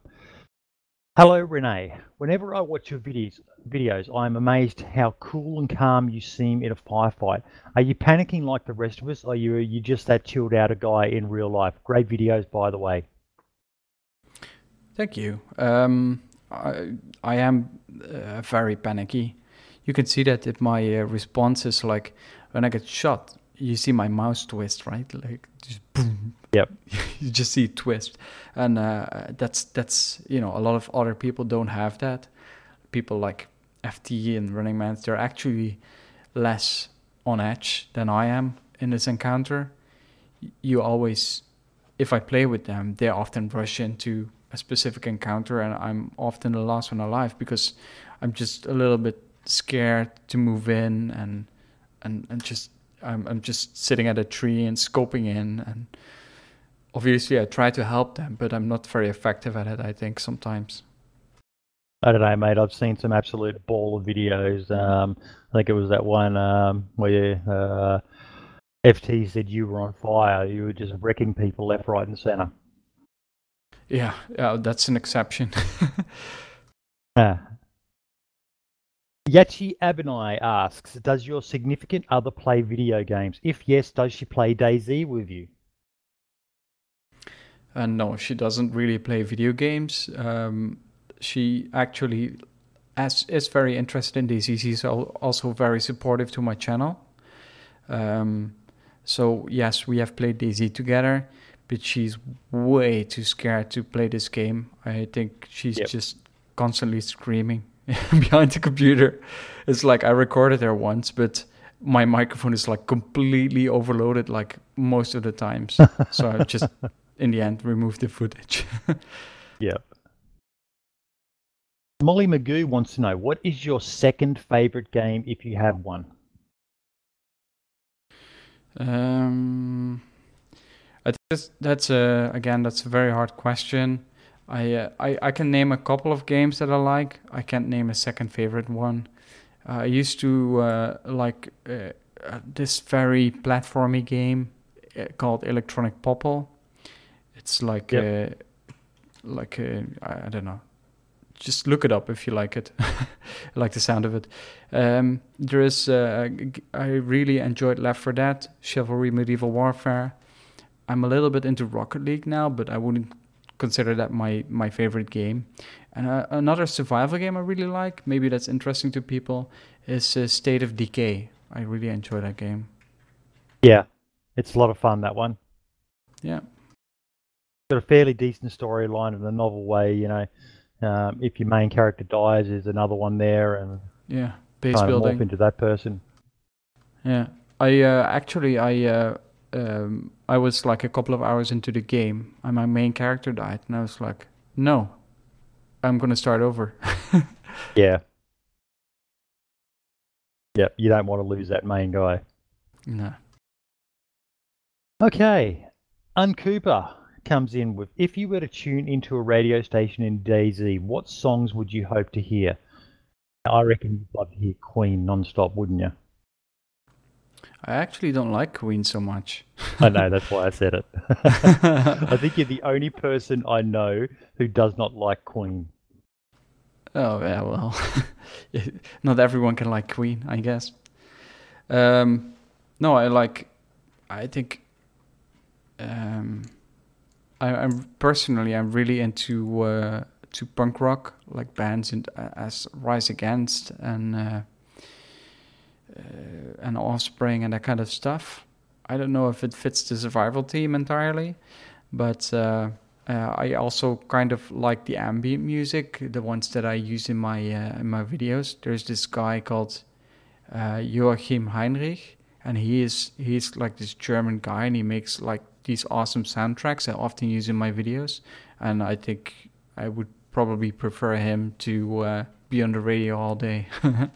Hello, Renee. Whenever I watch your videos, videos, I am amazed how cool and calm you seem in a firefight. Are you panicking like the rest of us, or are you, are you just that chilled out a guy in real life? Great videos, by the way. Thank you. Um, I, I am uh, very panicky. You can see that in my uh, responses, like when I get shot, you see my mouse twist, right? Like just boom. Yep. you just see twist, and uh, that's that's you know a lot of other people don't have that. People like FT and Running Man, they're actually less on edge than I am in this encounter. You always if I play with them, they often rush into a specific encounter, and I'm often the last one alive because I'm just a little bit scared to move in and and and just I'm I'm just sitting at a tree and scoping in and obviously I try to help them, but I'm not very effective at it. I think sometimes. I don't know, mate. I've seen some absolute ball of videos. Um, I think it was that one um, where uh, FT said you were on fire. You were just wrecking people left, right, and center. Yeah, yeah, that's an exception. ah. Yachi Abinai asks, does your significant other play video games? If yes, does she play DayZ with you? Uh, no, she doesn't really play video games. Um, she actually as, is very interested in DayZ. She's also very supportive to my channel. Um, so yes, we have played DayZ together, but she's way too scared to play this game. I think she's yep. just constantly screaming behind the computer. It's like I recorded her once, but my microphone is like completely overloaded like most of the times. so I just in the end removed the footage. yeah. Molly Magoo wants to know what is your second favorite game if you have one? Um, I think that's, that's a again that's a very hard question. I, uh, I I can name a couple of games that I like. I can't name a second favorite one. Uh, I used to uh, like uh, uh, this very platformy game uh, called Electronic Popple. It's like yep. like a, I don't know. Just look it up if you like it. I like the sound of it. Um, there is I really enjoyed Left 4 Dead, Chivalry, Medieval Warfare. I'm a little bit into Rocket League now, but I wouldn't consider that my my favorite game. And uh, another survival game I really like, maybe that's interesting to people, is uh, State of Decay. I really enjoy that game. Yeah, it's a lot of fun. That one. Yeah. Got a fairly decent storyline in a novel way. You know, um, if your main character dies, there's another one there, and yeah, base building. Morph into that person. Yeah, I uh, actually I uh, um, I was like a couple of hours into the game and my main character died, and I was like, no, I'm gonna start over. yeah. Yep, you don't want to lose that main guy. No. Okay, Uncooper comes in with if you were to tune into a radio station in DayZ, what songs would you hope to hear? I reckon you'd love to hear Queen non-stop, wouldn't you? I actually don't like Queen so much. I know, that's why I said it. I think you're the only person I know who does not like Queen. Oh, yeah, well, not everyone can like Queen, I guess. Um, no, I like, I think, um, I, am personally, I'm really into uh, to punk rock, like bands in, uh, as Rise Against and uh, uh, and Offspring and that kind of stuff. I don't know if it fits the survival team entirely, but uh, uh, I also kind of like the ambient music, the ones that I use in my uh, in my videos. There's this guy called Joachim Heinrich, and he is he's like this German guy, and he makes like these awesome soundtracks I often use in my videos. And I think I would probably prefer him to uh, be on the radio all day.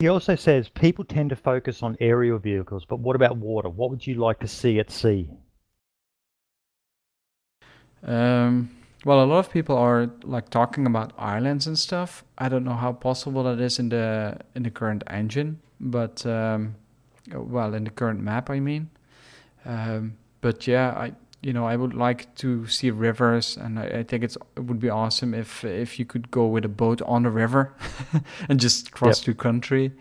He also says people tend to focus on aerial vehicles, but what about water? What would you like to see at sea? Um, well, a lot of people are like talking about islands and stuff. I don't know how possible that is in the in the current engine, but um, well, in the current map, I mean. Um, but yeah, I you know, I would like to see rivers, and I, I, think it's it would be awesome if if you could go with a boat on a river and just cross yep. the country.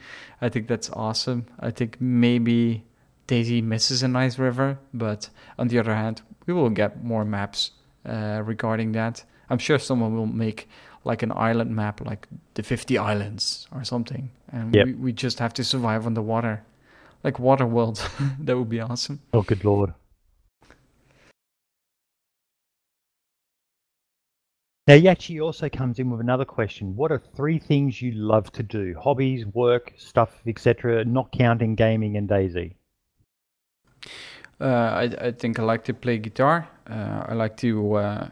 I think that's awesome. I think maybe DayZ misses a nice river, but on the other hand, we will get more maps uh, regarding that. I'm sure someone will make like an island map, like the 50 islands or something, and yep. we, we just have to survive on the water, like Waterworld. that would be awesome. Oh, good lord! Now, Yachi also comes in with another question. What are three things you love to do? Hobbies, work, stuff, etc., not counting gaming and DayZ. Uh, I, I think I like to play guitar. Uh, I like to uh,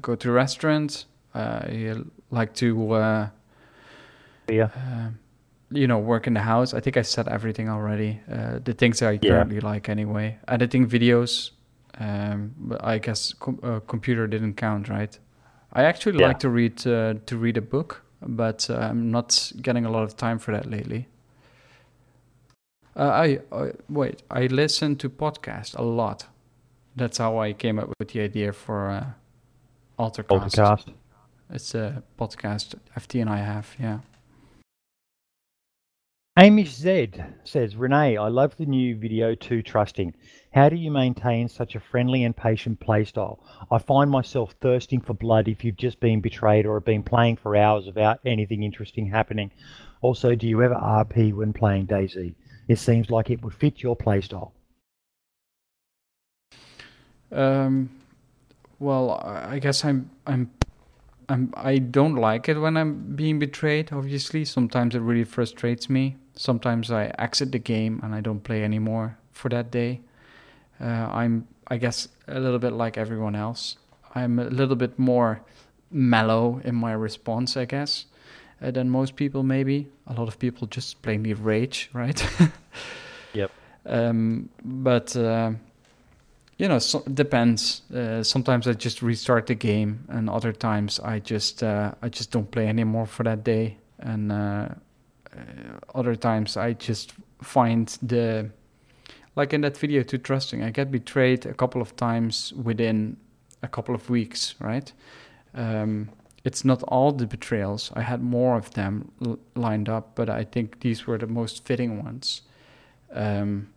go to restaurants. I like to, uh, Yeah. uh, you know, work in the house. I think I said everything already. Uh, the things I Yeah. currently like anyway. Editing videos. Um, but I guess com- uh, computer didn't count, right? I actually Yeah. like to read uh, to read a book, but uh, I'm not getting a lot of time for that lately. Uh, I, I wait. I listen to podcasts a lot. That's how I came up with the idea for uh, Altercast. Podcast. It's a podcast FT and I have. Yeah. Amish Z says, Renee, I love the new video too trusting. How do you maintain such a friendly and patient playstyle? I find myself thirsting for blood if you've just been betrayed or have been playing for hours without anything interesting happening. Also, do you ever RP when playing DayZ? It seems like it would fit your playstyle. Um, well, I guess I'm I'm I'm I don't like it when I'm being betrayed. Obviously, sometimes it really frustrates me. Sometimes I exit the game and I don't play anymore for that day. Uh, I'm I guess a little bit like everyone else. I'm a little bit more mellow in my response, I guess, uh, than most people. Maybe a lot of people just plainly rage, right? Yep. Um, but uh, you know, so, depends. Uh, sometimes I just restart the game, and other times I just uh, I just don't play anymore for that day. And uh, uh, other times I just find the like in that video too trusting. I get betrayed a couple of times within a couple of weeks, right? Um, it's not all the betrayals. I had more of them l- lined up, but I think these were the most fitting ones. Um,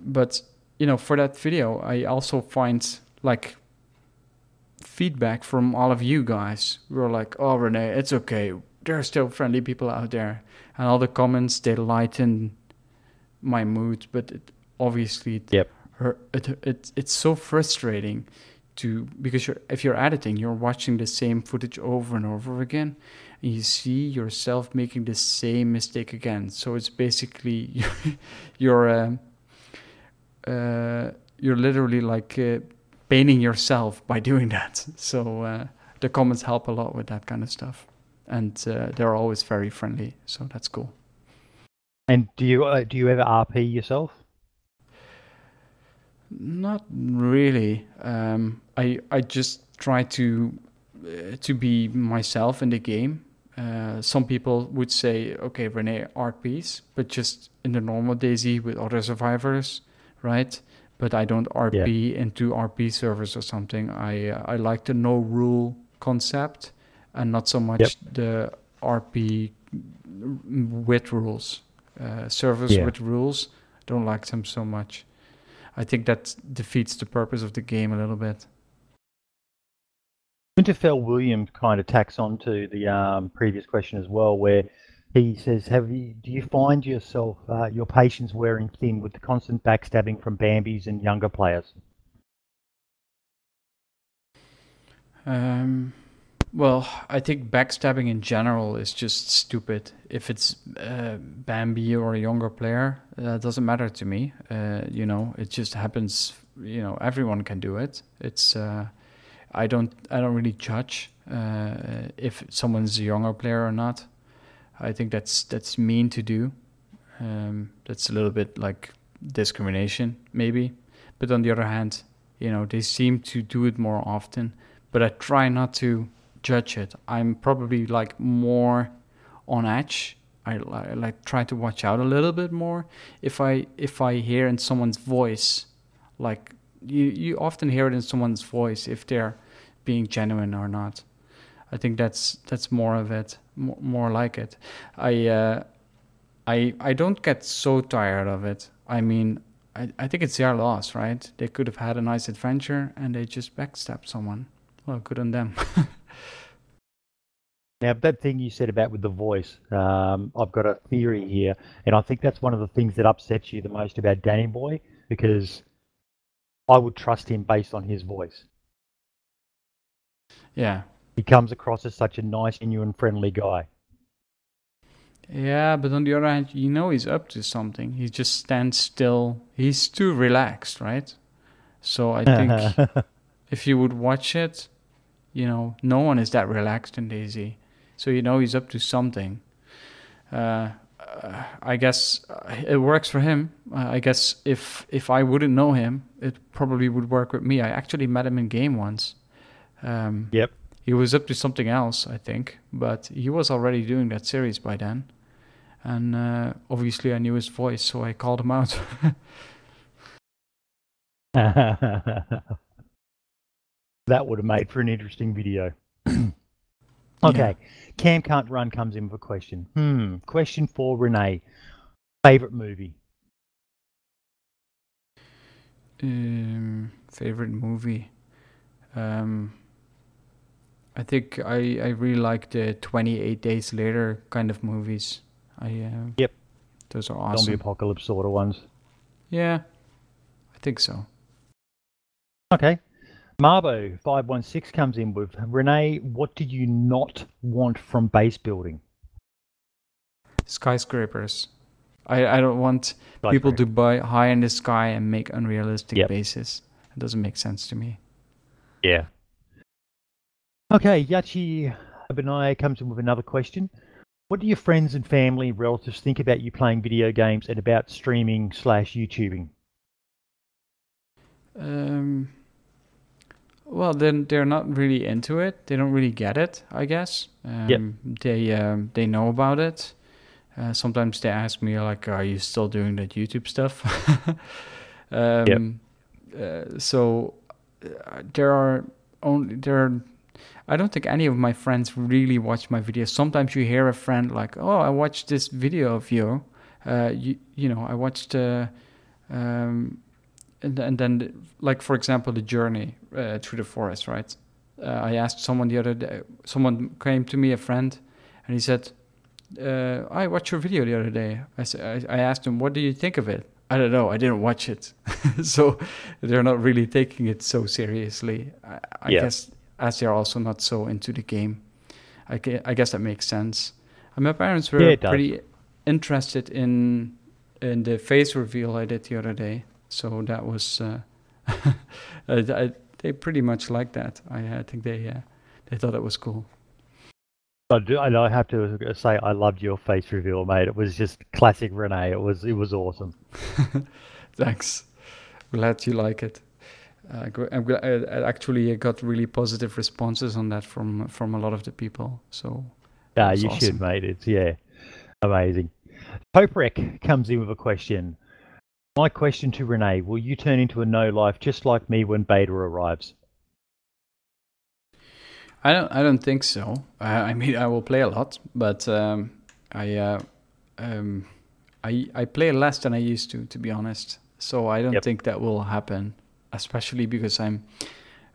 but you know, for that video, I also find like feedback from all of you guys. We were like, "Oh, Renee, it's okay. There are still friendly people out there," and all the comments they lighten my mood. But it, obviously, it, Yep. it, it it's so frustrating to because you're if you're editing, you're watching the same footage over and over again, and you see yourself making the same mistake again. So it's basically you're um, uh, you're literally like uh, painting yourself by doing that. So uh, the comments help a lot with that kind of stuff, and uh, they're always very friendly. So that's cool. And do you uh, do you ever RP yourself? Not really. Um, I I just try to uh, to be myself in the game. Uh, some people would say, okay, Renee RPs, but just in the normal DayZ with other survivors, right? But I don't RP into RP servers or something. I uh, I like the no rule concept, and not so much Yep. the RP with rules. Uh, servers Yeah. with rules, don't like them so much. I think that defeats the purpose of the game a little bit. Winterfell Williams kind of tacks on to the um, previous question as well, where he says, "Have you? Do you find yourself uh, your patience wearing thin with the constant backstabbing from Bambies and younger players?" Um, well, I think backstabbing in general is just stupid. If it's uh, Bambi or a younger player, that doesn't matter to me. Uh, you know, it just happens. You know, everyone can do it. It's uh, I don't I don't really judge uh, if someone's a younger player or not. I think that's that's mean to do. Um, that's a little bit like discrimination, maybe. But on the other hand, you know, they seem to do it more often. But I try not to judge it. I'm probably like more on edge. I, li- like try to watch out a little bit more. If I if I hear in someone's voice, like you you often hear it in someone's voice if they're being genuine or not. I think that's that's more of it, more, more like it. I uh, I I don't get so tired of it. I mean, I I think it's their loss, right? They could have had a nice adventure and they just backstabbed someone. Well, good on them. Now, that thing you said about with the voice, um, I've got a theory here, and I think that's one of the things that upsets you the most about Danny Boy because I would trust him based on his voice. yeah, He comes across as such a nice, genuine, friendly guy. Yeah, but on the other hand, you know he's up to something. He just stands still. He's too relaxed, right? So I think if you would watch it, you know, no one is that relaxed in DayZ. So you know he's up to something. Uh, I guess uh, it works for him. Uh, I guess if if I wouldn't know him, it probably would work with me. I actually met him in game once. Um, yep. He was up to something else, I think, but he was already doing that series by then. And uh, obviously, I knew his voice, so I called him out. that would have made for an interesting video. okay. Yeah. Cam Can't Run comes in with a question. Hmm. Question for Renee. Favorite movie? Um, favorite movie? Um, I think I, I really like the 28 Days Later kind of movies. I uh, Yep. Those are awesome. Zombie apocalypse sort of ones. Yeah, I think so. Okay. Marbo five one six comes in with Renee. What do you not want from base building? Skyscrapers. I, I don't want people to buy high in the sky and make unrealistic yep. bases. It doesn't make sense to me. Yeah. Okay, Yachi Abinai comes in with another question. What do your friends and family relatives think about you playing video games and about streaming slash YouTubing? Um, well, then they're not really into it. They don't really get it, I guess. Um, yep. They um, they know about it. Uh, sometimes they ask me like, "Are you still doing that YouTube stuff?" um, yep. Uh, so uh, there are only there. Are, I don't think any of my friends really watch my videos. Sometimes you hear a friend like, "Oh, I watched this video of you." Uh, you you know, I watched. Uh, um, and, and then like for example the journey uh, through the forest right? Uh, i asked someone the other day someone came to me a friend and he said uh, i watched your video the other day. I, I, I asked him what do you think of it? I don't know i didn't watch it. So they're not really taking it so seriously. I, I yeah. guess as they're also not so into the game i, I guess that makes sense. And my parents were yeah, pretty interested in in the face reveal i did the other day so that was uh, I, they pretty much liked that. I, I think they uh, they thought it was cool. I do. I have to say I loved your face reveal, mate. It was just classic Renee. It was it was awesome. Thanks. Glad you like it. Uh, I'm glad, I actually got really positive responses on that from from a lot of the people. So yeah, you awesome. should, mate. It's yeah, amazing. Poprek comes in with a question. My question to Renee, will you turn into a no life just like me when beta arrives? I don't I don't think so. I, I mean I will play a lot, but um, I uh, um, I I play less than I used to to be honest. So I don't yep. think that will happen, especially because I'm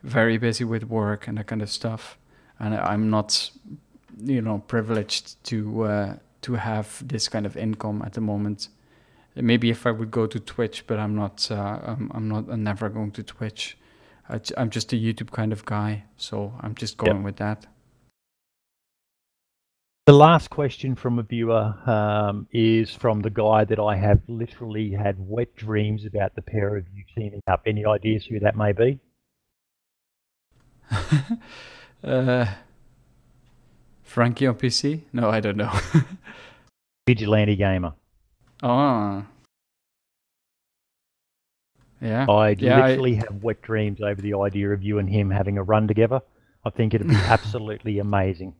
very busy with work and that kind of stuff, and I'm not you know privileged to uh, to have this kind of income at the moment maybe if I would go to Twitch, but I'm not. Uh, I'm, I'm, not. I'm never going to Twitch. I, am just a YouTube kind of guy, so I'm just going yep. with that. The last question from a viewer um, is from the guy that I have literally had wet dreams about the pair of you teaming up. Any ideas who that may be? uh, Frankie on PC? No, I don't know. Vigilante gamer. Oh. Yeah. I yeah, literally I... have wet dreams over the idea of you and him having a run together. I think it'd be absolutely amazing.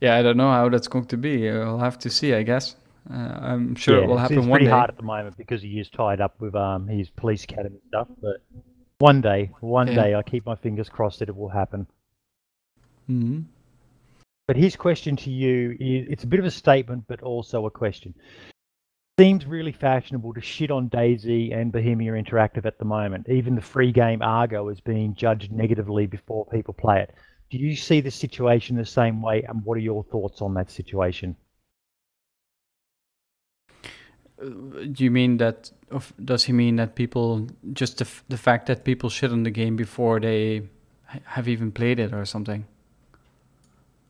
Yeah, I don't know how that's going to be. I'll have to see, I guess. Uh, I'm sure yeah, it will happen it's, it's one pretty hard at the moment because he is tied up with um his police academy stuff. But one day, one yeah. day, I keep my fingers crossed that it will happen. Hmm. But his question to you is it's a bit of a statement, but also a question. Seems really fashionable to shit on DayZ and Bohemia Interactive at the moment. Even the free game Argo is being judged negatively before people play it. Do you see the situation the same way, and what are your thoughts on that situation? Do you mean that? Does he mean that people just the, the fact that people shit on the game before they have even played it or something?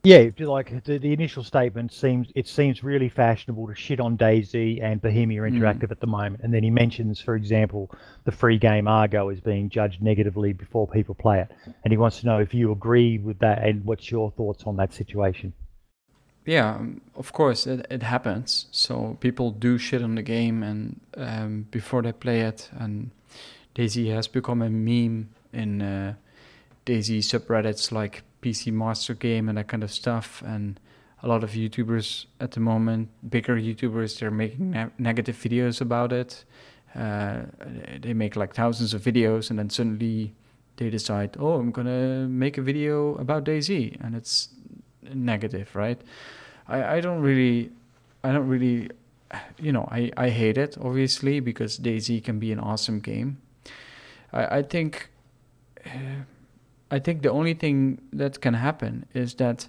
Yeah, like the, the initial statement seems it seems really fashionable to shit on DayZ and Bohemia Mm. Interactive at the moment, and then he mentions, for example, the free game Argo is being judged negatively before people play it, and he wants to know if you agree with that and what's your thoughts on that situation. Yeah, um, of course it, it happens. So people do shit on the game and um, before they play it, and DayZ has become a meme in uh, DayZ subreddits like PC Master Game and that kind of stuff. And a lot of YouTubers at the moment, bigger YouTubers, they're making ne- negative videos about it. Uh, they make like thousands of videos, and then suddenly they decide, oh, I'm gonna make a video about DayZ, and it's negative, right? I, I don't really, I don't really, you know, I, I hate it obviously because DayZ can be an awesome game. I, I think, uh, I think the only thing that can happen is that,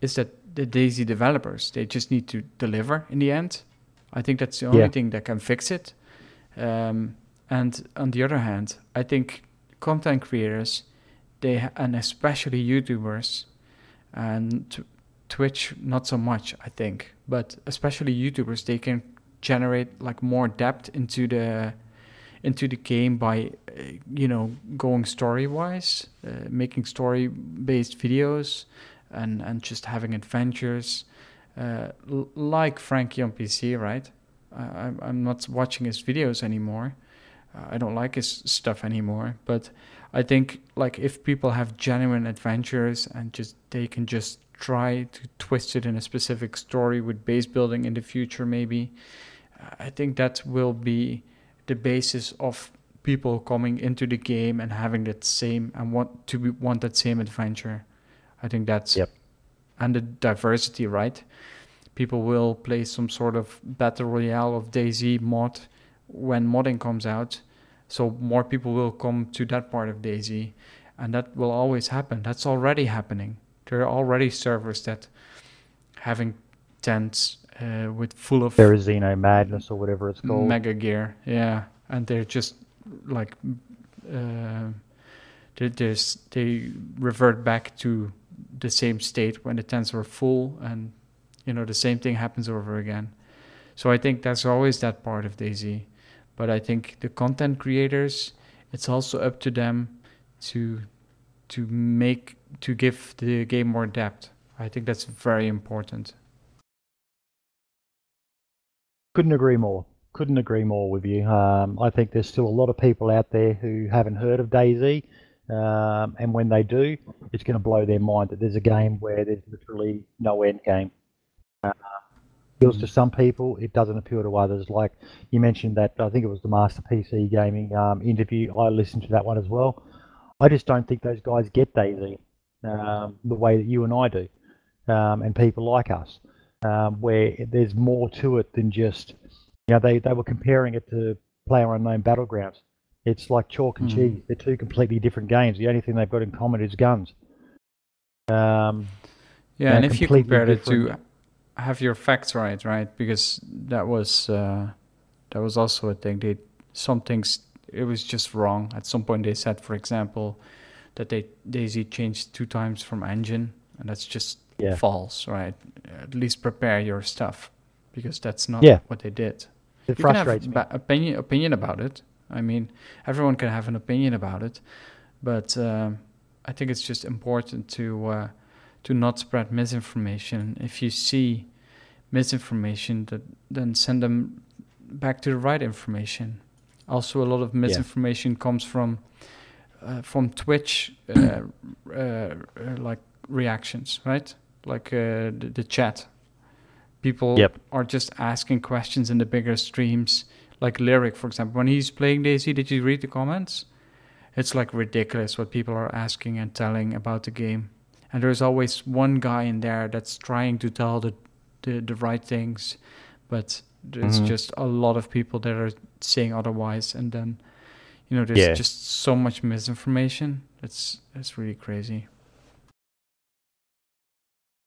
is that the DayZ developers they just need to deliver in the end. I think that's the only Yeah. thing that can fix it. Um, and on the other hand, I think content creators, they ha- and especially YouTubers, and t- Twitch not so much, I think, but especially YouTubers, they can generate like more depth into the into the game by uh, you know going story wise, uh, making story based videos, and and just having adventures, uh, l- like Frankie on PC, right? I, I'm not watching his videos anymore. Uh, I don't like his stuff anymore, but I think like if people have genuine adventures and just they can just try to twist it in a specific story with base building in the future maybe I think that will be the basis of people coming into the game and having that same and want to be, want that same adventure. I think that's Yep. and the diversity, right? People will play some sort of battle royale of DayZ mod when modding comes out, so more people will come to that part of DayZ, and that will always happen. That's already happening. There are already servers that having tents uh, with full of Berezino Madness or whatever it's called. mega gear yeah. And they're just like uh, they they revert back to the same state when the tents are full and you know the same thing happens over again. So i think that's always that part of DayZ. But i think the content creators it's also up to them to to make to give the game more depth. I think that's very important Couldn't agree more. Couldn't agree more with you. Um, I think there's still a lot of people out there who haven't heard of DayZ, um, and when they do, it's going to blow their mind that there's a game where there's literally no end game. Uh, to some people, it doesn't appeal to others. Like you mentioned that, I think it was the Master PC Gaming um, interview. I listened to that one as well. I just don't think those guys get DayZ um, the way that you and I do, um, and people like us um, where there's more to it than just, you know, they, they were comparing it to Player Unknown Battlegrounds. It's like chalk and Mhm. cheese. They're two completely different games. The only thing they've got in common is guns. Um, Yeah, Yeah, and if you compare it to have your facts right, right? Because that was uh, that was also a thing. They some things it was just wrong. At some point, they said, for example, that they DayZ changed two times from engine, and that's just Yeah. false, right? At least prepare your stuff because that's not Yeah. what they did. it You can have me. opinion opinion about it. I mean, everyone can have an opinion about it, but um, I think it's just important to uh, to not spread misinformation. If you see misinformation, that then send them back to the right information. Also, a lot of misinformation comes from uh, from Twitch, uh, uh, uh, like reactions, right? Like uh, the, the chat. People Yep. are just asking questions in the bigger streams. Like Lirik, for example, when he's playing DayZ, did you read the comments? It's like ridiculous what people are asking and telling about the game. And there's always one guy in there that's trying to tell the the, the right things, but there's Mhm. just a lot of people that are saying otherwise, and then you know there's Yeah. just so much misinformation. It's it's really crazy.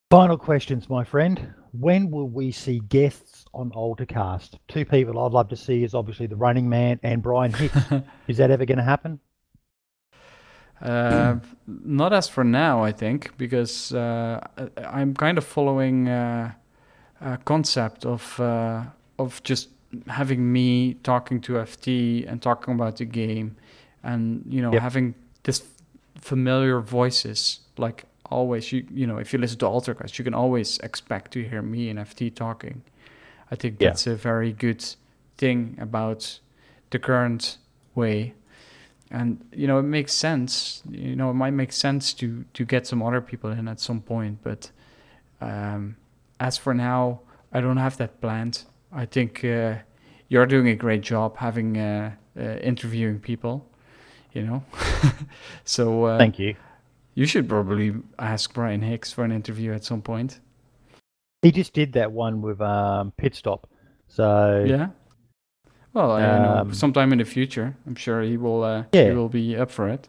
Final questions, my friend. When will we see guests on Altercast? Two people I'd love to see is obviously the Running Man and Brian Hicks. is that ever going to happen? Uh, not as for now, I think, because uh, I'm kind of following uh, a concept of uh, of just having me talking to FT and talking about the game, and you know Yep. having this familiar voices like always. You you know if you listen to Altercast, you can always expect to hear me and FT talking. I think Yeah. that's a very good thing about the current way and you know it makes sense you know it might make sense to to get some other people in at some point but um as for now i don't have that planned i think uh, you're doing a great job having uh, uh interviewing people you know so uh, Thank you. You should probably ask brian hicks for an interview at some point He just did that one with um, Pit Stop. So yeah well i don't know Um, sometime in the future i'm sure he will uh, Yeah. he will be up for it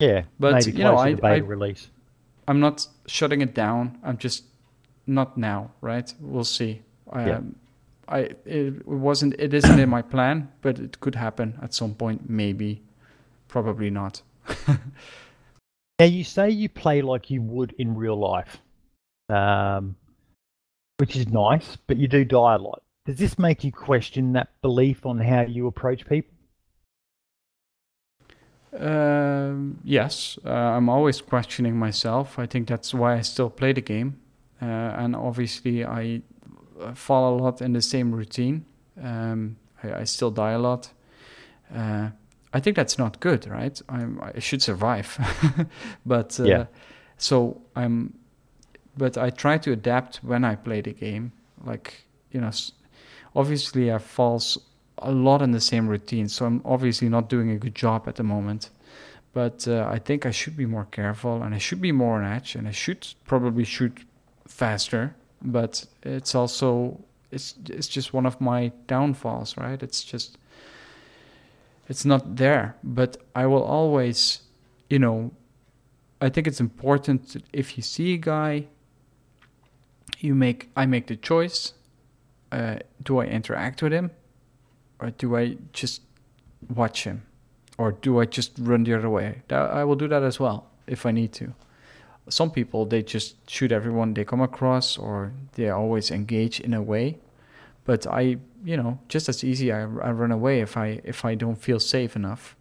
yeah, But, maybe you know, I, I release. I'm not shutting it down. I'm just not now, right? We'll see. Yeah. Um, I it wasn't it isn't in my plan, but it could happen at some point. Maybe, probably not. Now you say you play like you would in real life, um, which is nice, but you do die a lot. Does this make you question that belief on how you approach people? Um, yes, uh, I'm always questioning myself. I think that's why I still play the game, uh, and obviously I uh, fall a lot in the same routine. Um, I, I still die a lot. Uh, I think that's not good, right? I'm, I should survive, but uh, Yeah. so I'm. But I try to adapt when I play the game. Like you know, obviously I falls a lot in the same routine, so I'm obviously not doing a good job at the moment. But uh, I think I should be more careful, and I should be more on edge, and I should probably shoot faster. But it's also it's it's just one of my downfalls, right? It's just it's not there. But I will always, you know, I think it's important if you see a guy, you make I make the choice. Uh, do I interact with him? or do I just watch him, or do I just run the other way? I will do that as well if I need to. Some people they just shoot everyone they come across, or they always engage in a way. But I, you know, just as easy I, I run away if I if I don't feel safe enough.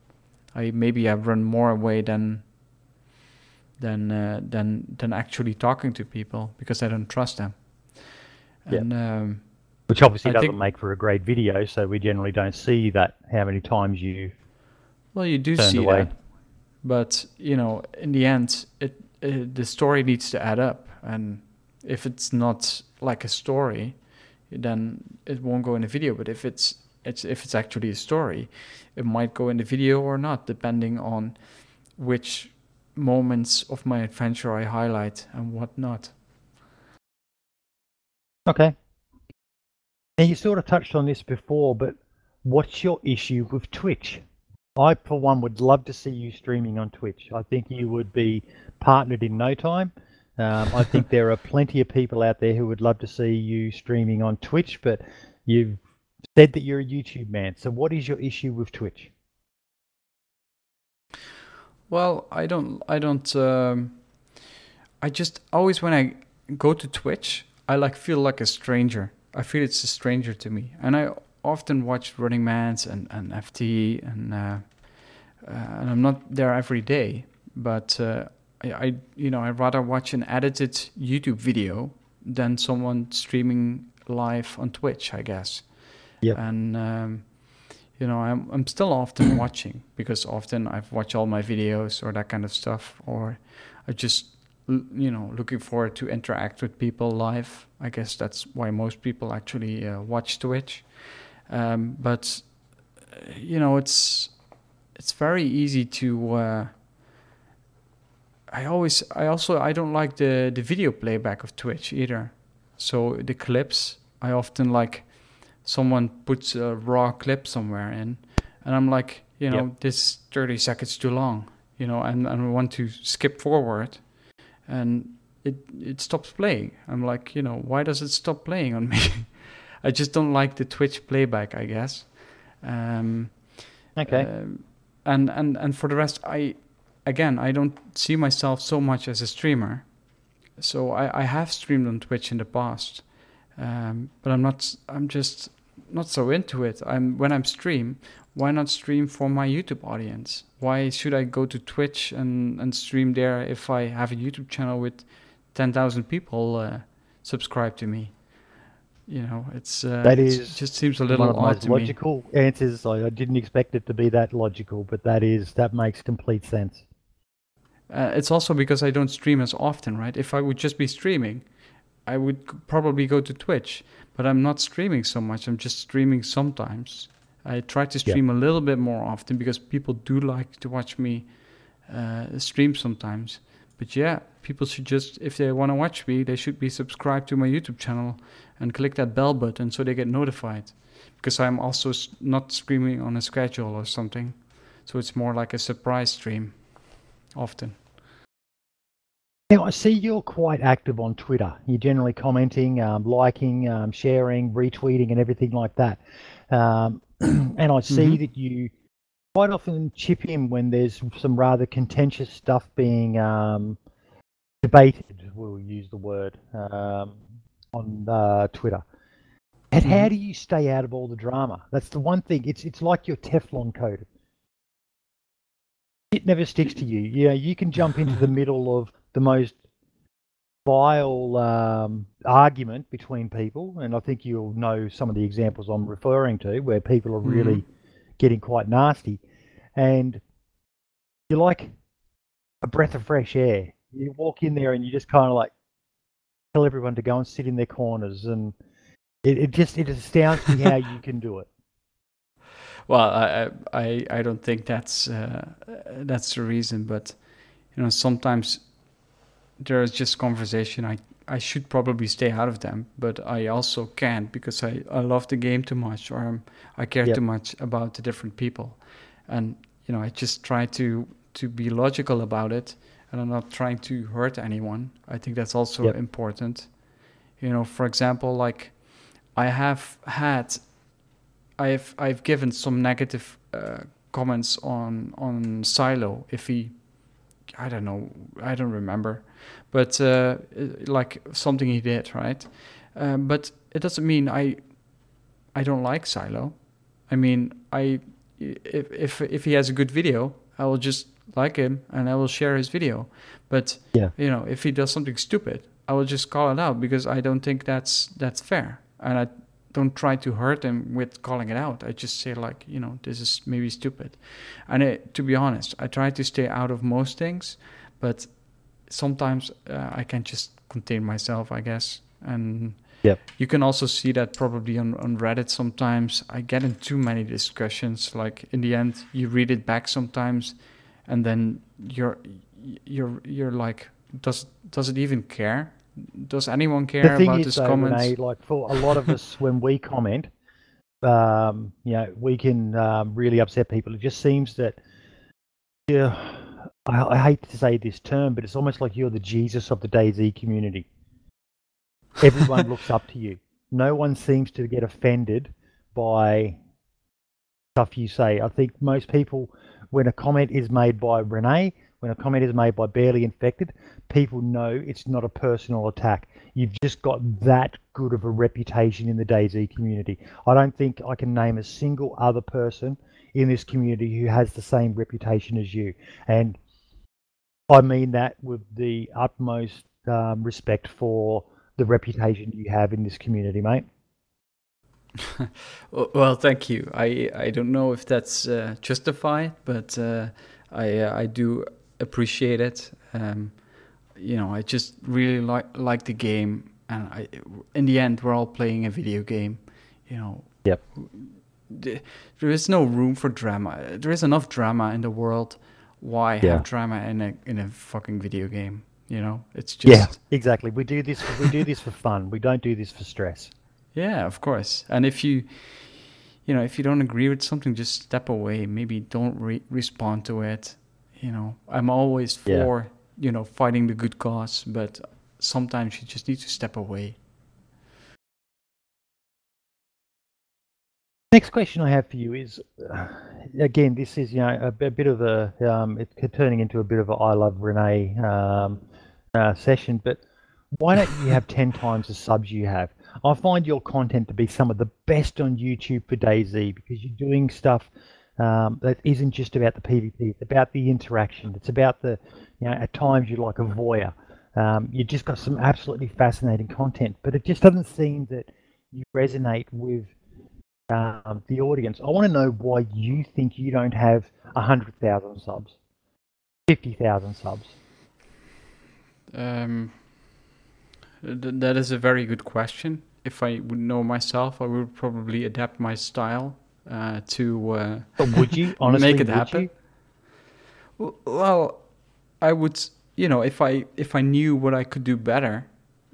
I maybe I run more away than than uh, than than actually talking to people because I don't trust them. Yeah. Um, Which obviously I doesn't think- make for a great video, so we generally don't see that how many times you Well, you do see away. that, but you know, in the end, it, it the story needs to add up, and if it's not like a story, then it won't go in the video. But if it's it's if it's actually a story, it might go in the video or not, depending on which moments of my adventure I highlight and what not. Okay. Now you sort of touched on this before, but what's your issue with Twitch? I, for one, would love to see you streaming on Twitch. I think you would be partnered in no time. Um, I think there are plenty of people out there who would love to see you streaming on Twitch, but you've said that you're a YouTube man. So, what is your issue with Twitch? Well, I don't. I don't. Um, I just always when I go to Twitch, I like feel like a stranger. I feel it's a stranger to me, and I often watch Running Man's and and FT and uh, uh, and I'm not there every day, but uh, I, I you know I rather watch an edited YouTube video than someone streaming live on Twitch. I guess. Yep. And um, you know I'm I'm still often watching because often I've watched all my videos or that kind of stuff, or I just you know looking forward to interact with people live. I guess that's why most people actually uh, watch Twitch. Um, but uh, you know it's it's very easy to. Uh, I always I also I don't like the the video playback of Twitch either. So the clips I often like someone puts a raw clip somewhere in and I'm like, you know, Yep. this 30 seconds too long, you know, and, and I want to skip forward and it it stops playing. I'm like, you know, why does it stop playing on me? I just don't like the Twitch playback, I guess. Um, Okay. um, and and and for the rest, I again, I don't see myself so much as a streamer. So I, I have streamed on Twitch in the past, um, but I'm not. I'm just not so into it. I'm when I'm stream. Why not stream for my YouTube audience? Why should I go to Twitch and, and stream there if I have a YouTube channel with ten thousand people uh, subscribe to me? You know, it's uh, That it's- just seems a One little of odd to me. logical answers. I, I didn't expect it to be that logical, but that is that makes complete sense. Uh, it's also because I don't stream as often, right? If I would just be streaming, I would probably go to Twitch, but I'm not streaming so much. I'm just streaming sometimes. I try to stream a little bit more often because people do like to watch me uh, stream sometimes. But yeah, people should just, if they want to watch me, they should be subscribed to my YouTube channel and click that bell button so they get notified. Because I'm also not streaming on a schedule or something. So it's more like a surprise stream often. Now, I see you're quite active on Twitter. You're generally commenting, um, liking, um, sharing, retweeting, and everything like that. Um, and I see Mhm. that you quite often chip in when there's some rather contentious stuff being um, debated, we'll use the word, um, on uh, Twitter. And how Mhm. do you stay out of all the drama? That's the one thing. It's it's like you're Teflon coated. It never sticks to you. You know, you can jump into the middle of the most vile um, argument between people, and I think you'll know some of the examples I'm referring to, where people are really getting quite nasty, and you're like a breath of fresh air. You walk in there and you just kind of like tell everyone to go and sit in their corners, and it, it just it astounds me how you can do it. Well, I I I I don't think that's uh, that's the reason, but you know sometimes there's just conversation. I I should probably stay out of them, but I also can't because I I love the game too much, or I'm, I care Yep. too much about the different people, and you know I just try to to be logical about it, and I'm not trying to hurt anyone. I think that's also Yep. important. You know, for example, like I have had I've I've given some negative uh, comments on on Silo if he I don't know I don't remember. But uh, like something he did right? Um, but it doesn't mean I I don't like Silo. I mean I if if if he has a good video I will just like him and I will share his video. But Yeah. you know if he does something stupid I will just call it out because I don't think that's that's fair. And I don't try to hurt them with calling it out. I just say like, you know, this is maybe stupid. And it, to be honest, I try to stay out of most things, but sometimes uh, I can just contain myself, I guess. And Yep. you can also see that probably on, on Reddit sometimes. I get in too many discussions. Like in the end, you read it back sometimes, and then you're you're you're like, does does it even care? Does anyone care about is, this though, comments? Renee, like for a lot of us, when we comment, um, you know, we can um, really upset people. It just seems that, yeah, I, I hate to say this term, but it's almost like you're the Jesus of the DayZ community. Everyone looks up to you. No one seems to get offended by stuff you say. I think most people, when a comment is made by Renee, when a comment is made by Barely Infected, people know it's not a personal attack. You've just got that good of a reputation in the DayZ community. I don't think I can name a single other person in this community who has the same reputation as you. And I mean that with the utmost um, respect for the reputation you have in this community, mate. Well, thank you. I I don't know if that's uh, justified, but uh, I uh, I do appreciate it. Um, you know, I just really like like the game, and I in the end we're all playing a video game. You know. Yep. There is no room for drama. There is enough drama in the world. Why Yeah. have drama in a in a fucking video game? You know, it's just yeah, exactly. We do this. We do this for fun. We don't do this for stress. Yeah, of course. And if you, you know, if you don't agree with something, just step away. Maybe don't re- respond to it. You know, I'm always Yeah. for, you know, fighting the good cause, but sometimes you just need to step away. Next question I have for you is, uh, again, this is you know a, a bit of a um, it's turning into a bit of a I love Renee um, uh, session, but why don't you have ten times the subs you have? I find your content to be some of the best on YouTube for DayZ because you're doing stuff um, that isn't just about the PvP. It's about the interaction. It's about the, you know, at times you're like a voyeur. Um, you just got some absolutely fascinating content, but it just doesn't seem that you resonate with um, the audience. I want to know why you think you don't have 100,000 subs, 50,000 subs. Um, th- that is a very good question. If I would know myself, I would probably adapt my style uh, to. Uh, but would you honestly make it happen? You? Well, I would. You know, if I if I knew what I could do better,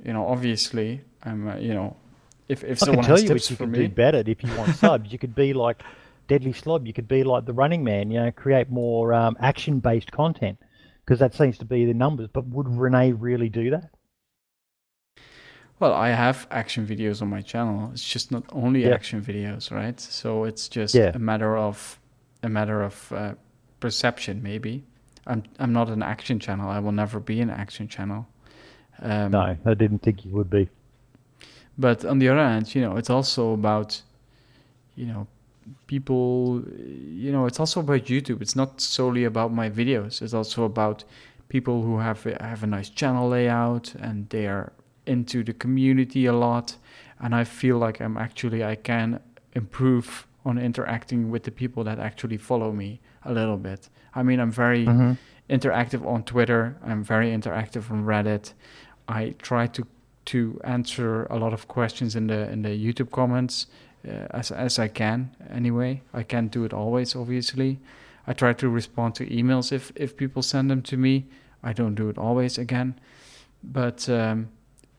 you know, obviously, I'm. Uh, you know, if if I someone can tell you what you me, do better if you want subs. You could be like Deadly Slob. You could be like the Running Man. You know, create more um, action-based content because that seems to be the numbers. But would Renee really do that? Well, I have action videos on my channel. It's just not only Yeah. action videos, right? So it's just Yeah. a matter of a matter of uh, perception, maybe. I'm I'm not an action channel. I will never be an action channel. Um, No, I didn't think you would be. But on the other hand, you know, it's also about, you know, people. You know, it's also about YouTube. It's not solely about my videos. It's also about people who have have a nice channel layout and they are into the community a lot. And I feel like I'm actually I can improve on interacting with the people that actually follow me a little bit. I mean, I'm very Mm-hmm. interactive on Twitter. I'm very interactive on Reddit. I try to to answer a lot of questions in the in the YouTube comments uh, as as I can. Anyway, I can't do it always, obviously. I try to respond to emails if if people send them to me. I don't do it always again, but um,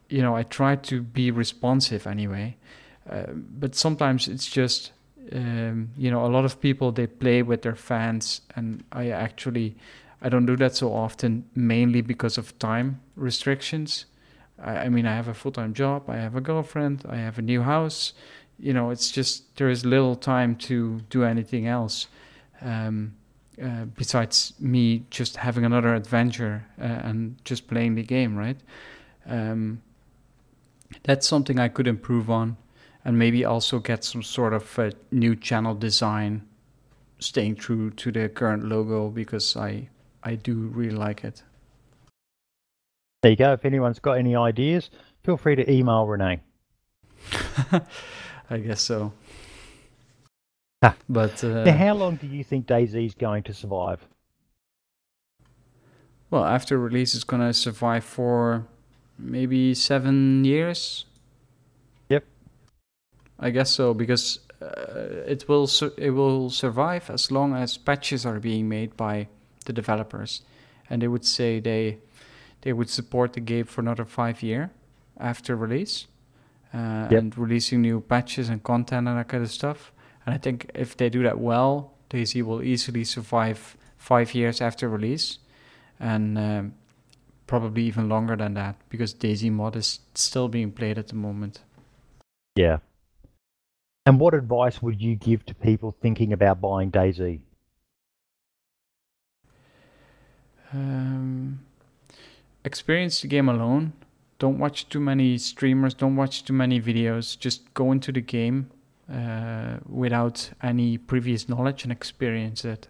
you know I try to be responsive anyway. Uh, but sometimes it's just um, you know a lot of people they play with their fans, and I actually I don't do that so often, mainly because of time restrictions. I, I mean, I have a full time job, I have a girlfriend, I have a new house. You know, it's just there is little time to do anything else um, uh, besides me just having another adventure uh, and just playing the game, right? Um, that's something I could improve on, and maybe also get some sort of uh, new channel design, staying true to the current logo because I I do really like it. There you go. If anyone's got any ideas, feel free to email Renee. I guess so. Ah. But uh, now, how long do you think DayZ's going to survive? well, after release, it's gonna survive for maybe seven years. Yep. I guess so because uh, it will sur- it will survive as long as patches are being made by the developers, and they would say they they would support the game for another five year after release, uh, Yep. and releasing new patches and content and that kind of stuff. And I think if they do that well, DayZ will easily survive five years after release, and um, probably even longer than that because DayZ mod is still being played at the moment. Yeah. And what advice would you give to people thinking about buying DayZ? Um, experience the game alone. Don't watch too many streamers. Don't watch too many videos. Just go into the game uh, without any previous knowledge and experience it.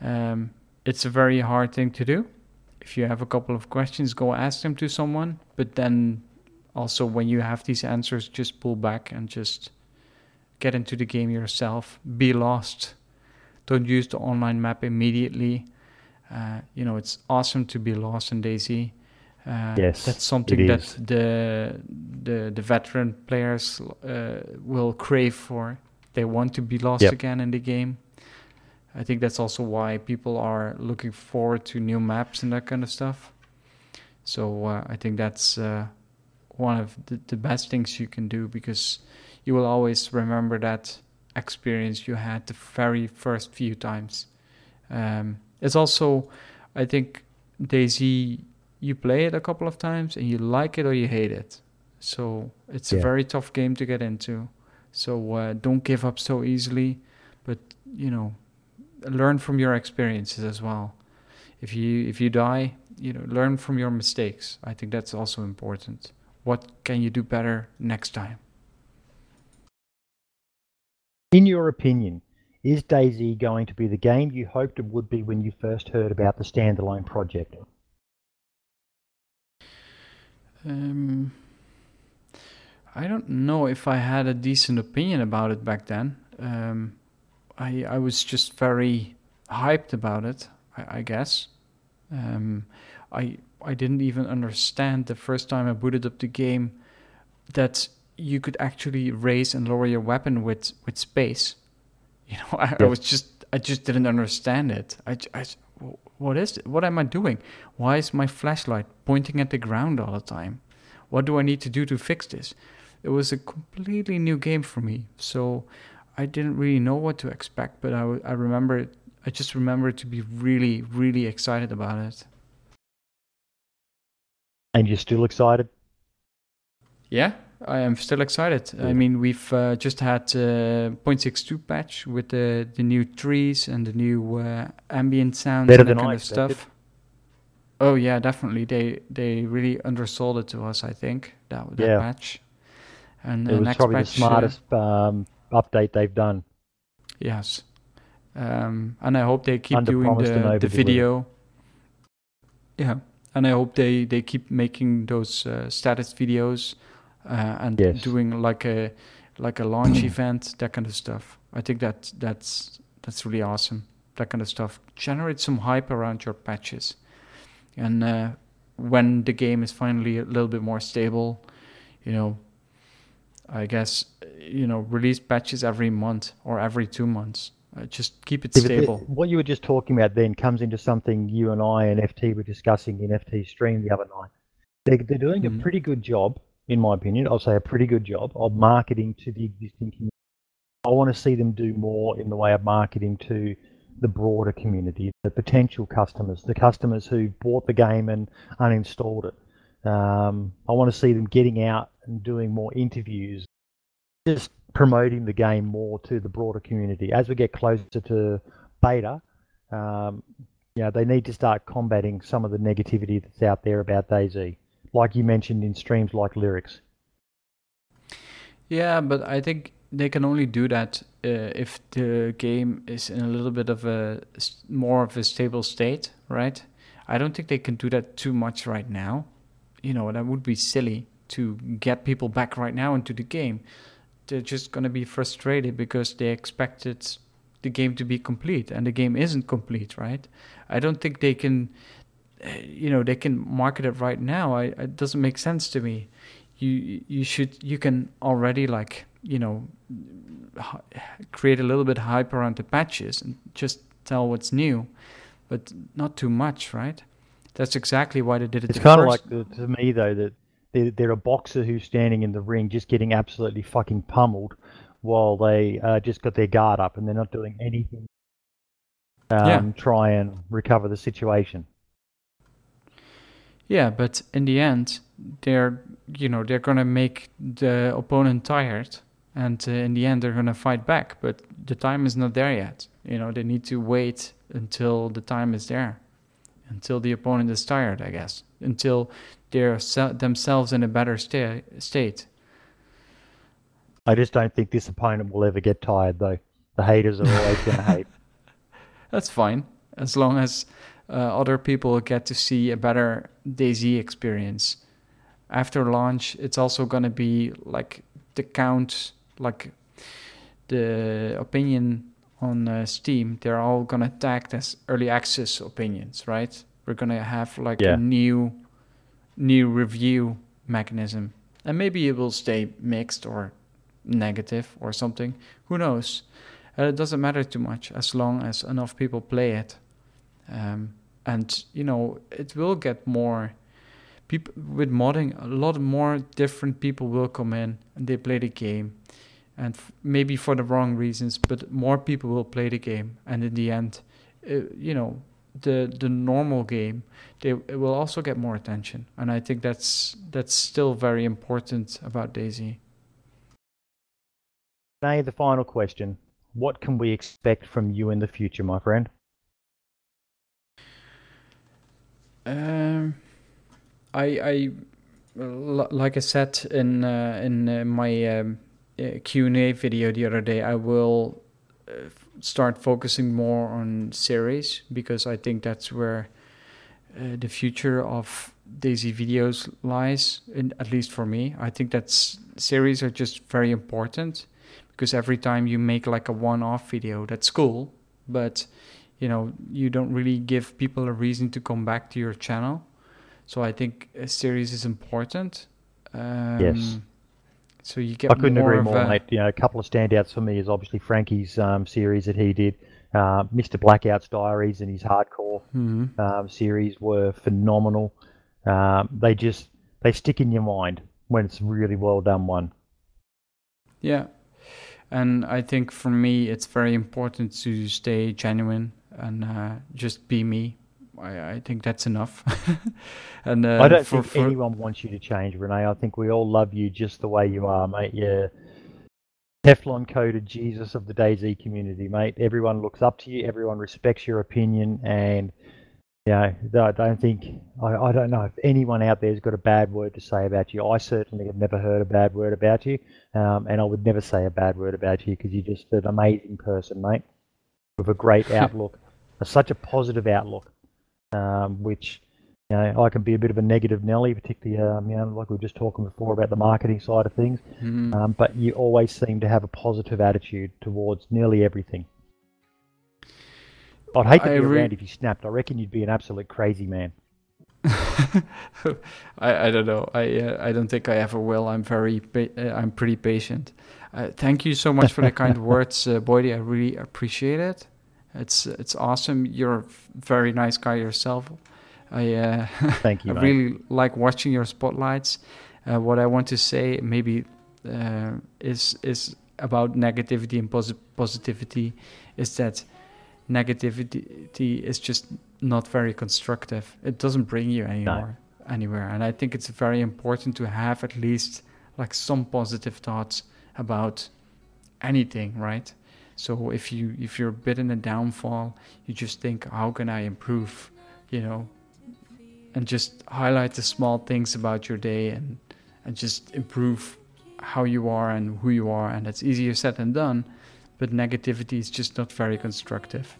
Um, it's a very hard thing to do. If you have a couple of questions, go ask them to someone. But then also, when you have these answers, just pull back and just get into the game yourself. Be lost. Don't use the online map immediately. Uh, you know, it's awesome to be lost in DayZ. Uh, Yes, that's something that is. the the the veteran players uh, will crave for. They want to be lost Yep. again in the game. I think that's also why people are looking forward to new maps and that kind of stuff. So uh, I think that's uh, one of the, the best things you can do because you will always remember that experience you had the very first few times. Um, it's also, I think, DayZ, you play it a couple of times and you like it or you hate it. So it's a very tough game to get into. So uh, don't give up so easily, but you know, learn from your experiences as well. If you if you die, you know, learn from your mistakes. I think that's also important. What can you do better next time? In your opinion, is DayZ going to be the game you hoped it would be when you first heard about the standalone project? Um, I don't know if I had a decent opinion about it back then. Um, I I was just very hyped about it. I, I guess. Um, I I didn't even understand the first time I booted up the game that you could actually raise and lower your weapon with with space. You know, I, yeah. I was just I just didn't understand it. I, I what is it? What am I doing? Why is my flashlight pointing at the ground all the time? What do I need to do to fix this? It was a completely new game for me, so I didn't really know what to expect. But I, I remember, I just remember to be really, really excited about it. And you're still excited? Yeah, I am still excited. Yeah. I mean, we've uh, just had uh, 0.62 patch with the the new trees and the new uh, ambient sounds Better and that kind of stuff. Oh yeah, definitely. They they really undersold it to us. I think that that yeah. patch. And it was probably patch, the smartest um, update they've done. Yes, um, and I hope they keep doing the the video. Yeah, and I hope they they keep making those uh, status videos uh, and yes. doing like a like a launch event, that kind of stuff. I think that that's that's really awesome. That kind of stuff generate some hype around your patches, and uh, when the game is finally a little bit more stable, you know, I guess you know release patches every month or every two months. Uh, just keep it stable. what you were just talking about then comes into something you and I and FT were discussing in FT stream the other night. They're, they're doing mm-hmm. a pretty good job in my opinion, I'll say a pretty good job of marketing to the existing community. I want to see them do more in the way of marketing to the broader community, the potential customers, the customers who bought the game and uninstalled it. Um, I want to see them getting out and doing more interviews, just promoting the game more to the broader community. As we get closer to beta, um, you know, they need to start combating some of the negativity that's out there about DayZ like you mentioned in streams like Lirik's. Yeah, but I think they can only do that uh, if the game is in a little bit of a more of a stable state, right? I don't think they can do that too much right now. You know, that would be silly to get people back right now into the game. They're just going to be frustrated because they expected the game to be complete and the game isn't complete, right? I don't think they can eh, you know they can market it right now I, it doesn't make sense to me you you should you can already like you know create a little bit hype around the patches and just tell what's new but not too much right that's exactly why they did it it's kind of like the, to me though that they're, they're, a boxer who's standing in the ring just getting absolutely fucking pummeled while they uh, just got their guard up and they're not doing anything um, yeah. try and recover the situation yeah, but in the end, they're you know they're gonna make the opponent tired, and uh, in the end they're gonna fight back. But the time is not there yet. You know they need to wait until the time is there, until the opponent is tired. I guess until they're se- themselves in a better sta- state. I just don't think this opponent will ever get tired, though. The haters are always going to hate. That's fine, as long as uh, other people get to see a better DayZ experience. After launch, it's also going to be like the count, like the opinion on uh, Steam, they're all to tag as early access opinions, right? We're to have like yeah. a new new review mechanism. And maybe it will stay mixed or negative or something. Who knows? Uh, it doesn't matter too much as long as enough people play it. Um, and you know it will get more people with modding a lot more different people will come in and they play the game and f- maybe for the wrong reasons but more people will play the game and in the end uh, you know the the normal game they it will also get more attention and i think that's that's still very important about DayZ. Renee, the final question. What can we expect from you in the future, my friend? Um, I, I, like I said in uh, in uh, my um, uh, Q and A video the other day, I will uh, start focusing more on series because I think that's where uh, the future of DayZ videos lies. In, at least for me, I think that series are just very important because every time you make like a one-off video, that's cool, but you know you don't really give people a reason to come back to your channel. So I think a series is important. Um, yes. So you get. I couldn't more agree more, a- mate. You know, a couple of standouts for me is obviously Frankie's um, series that he did. Uh, Mr. Blackout's diaries and his hardcore Mhm. um, series were phenomenal. Um, they just they stick in your mind when it's a really well done one. Yeah. And I think for me, it's very important to stay genuine and uh, just be me. I, I think that's enough. and uh, I don't for, think for- anyone wants you to change, Renee. I think we all love you just the way you are, mate. You're Teflon coated Jesus of the DayZ community, mate. Everyone looks up to you. Everyone respects your opinion, and you know, I don't think I, I don't know if anyone out there's got a bad word to say about you. I certainly have never heard a bad word about you, um, and I would never say a bad word about you because you're just an amazing person, mate, with a great outlook, such a positive outlook, um, which you know, I can be a bit of a negative Nelly, particularly, um, you know, like we were just talking before about the marketing side of things. Mhm. Um, but you always seem to have a positive attitude towards nearly everything. I'd hate to I be re- around if you snapped. I reckon you'd be an absolute crazy man. I, I don't know. I uh, I don't think I ever will. I'm very pa- uh, I'm pretty patient. Uh, thank you so much for the kind words, uh, Boydie. I really appreciate it. It's it's awesome. You're a very nice guy yourself. I uh, Thank you, I really like watching your spotlights. Uh, what I want to say maybe uh, is is about negativity and posi- positivity is that negativity is just not very constructive. It doesn't bring you anymore anywhere. And I think it's very important to have at least like some positive thoughts about anything, right? So if you if you're a bit in a downfall, you just think, how can I improve? You know, and just highlight the small things about your day and and just improve how you are and who you are and it's easier said than done but negativity is just not very constructive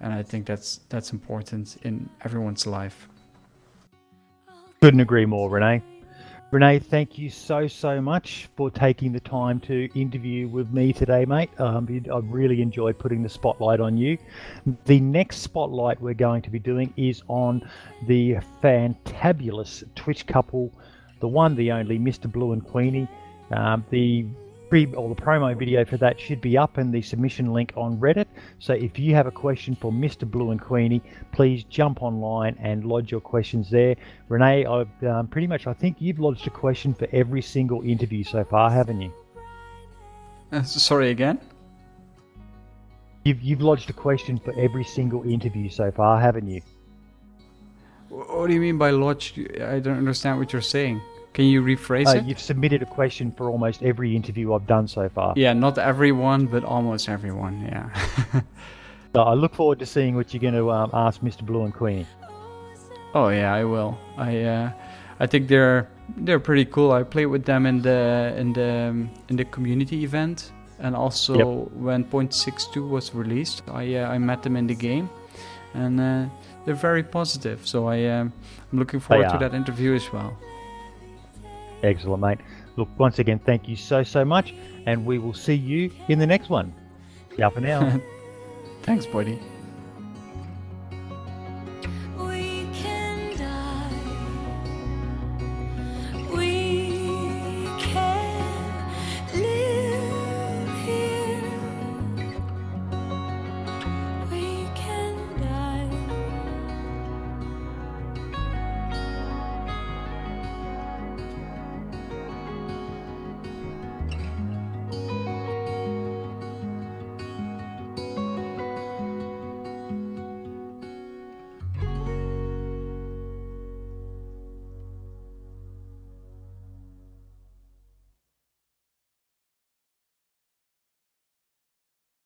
and i think that's that's important in everyone's life Couldn't agree more, Renee. Renee, thank you so, so much for taking the time to interview with me today, mate. Um, I really enjoyed putting the spotlight on you. The next spotlight we're going to be doing is on the fantabulous Twitch couple, the one, the only, Mr. Blue and Queenie. Um, the pre or the promo video for that should be up in the submission link on Reddit. So if you have a question for Mr. Blue and Queenie, please jump online and lodge your questions there. Renee, I've um, pretty much, I think you've lodged a question for every single interview so far, haven't you? uh, sorry again You've, you've lodged a question for every single interview so far, haven't you? What do you mean by lodge i don't understand what you're saying can you rephrase Uh, it you've submitted a question for almost every interview I've done so far. yeah not everyone but almost everyone yeah So I look forward to seeing what you're going to um, ask Mr. Blue and Queenie. Oh yeah, I will. I uh, I think they're they're pretty cool. I played with them in the in the um, in the community event, and also Yep. when Point Six Two was released, I uh, I met them in the game, and uh, they're very positive. So I um, I'm looking forward to that interview as well. Excellent, mate. Look, once again, thank you so, so much, and we will see you in the next one. Ciao for now. Thanks, buddy.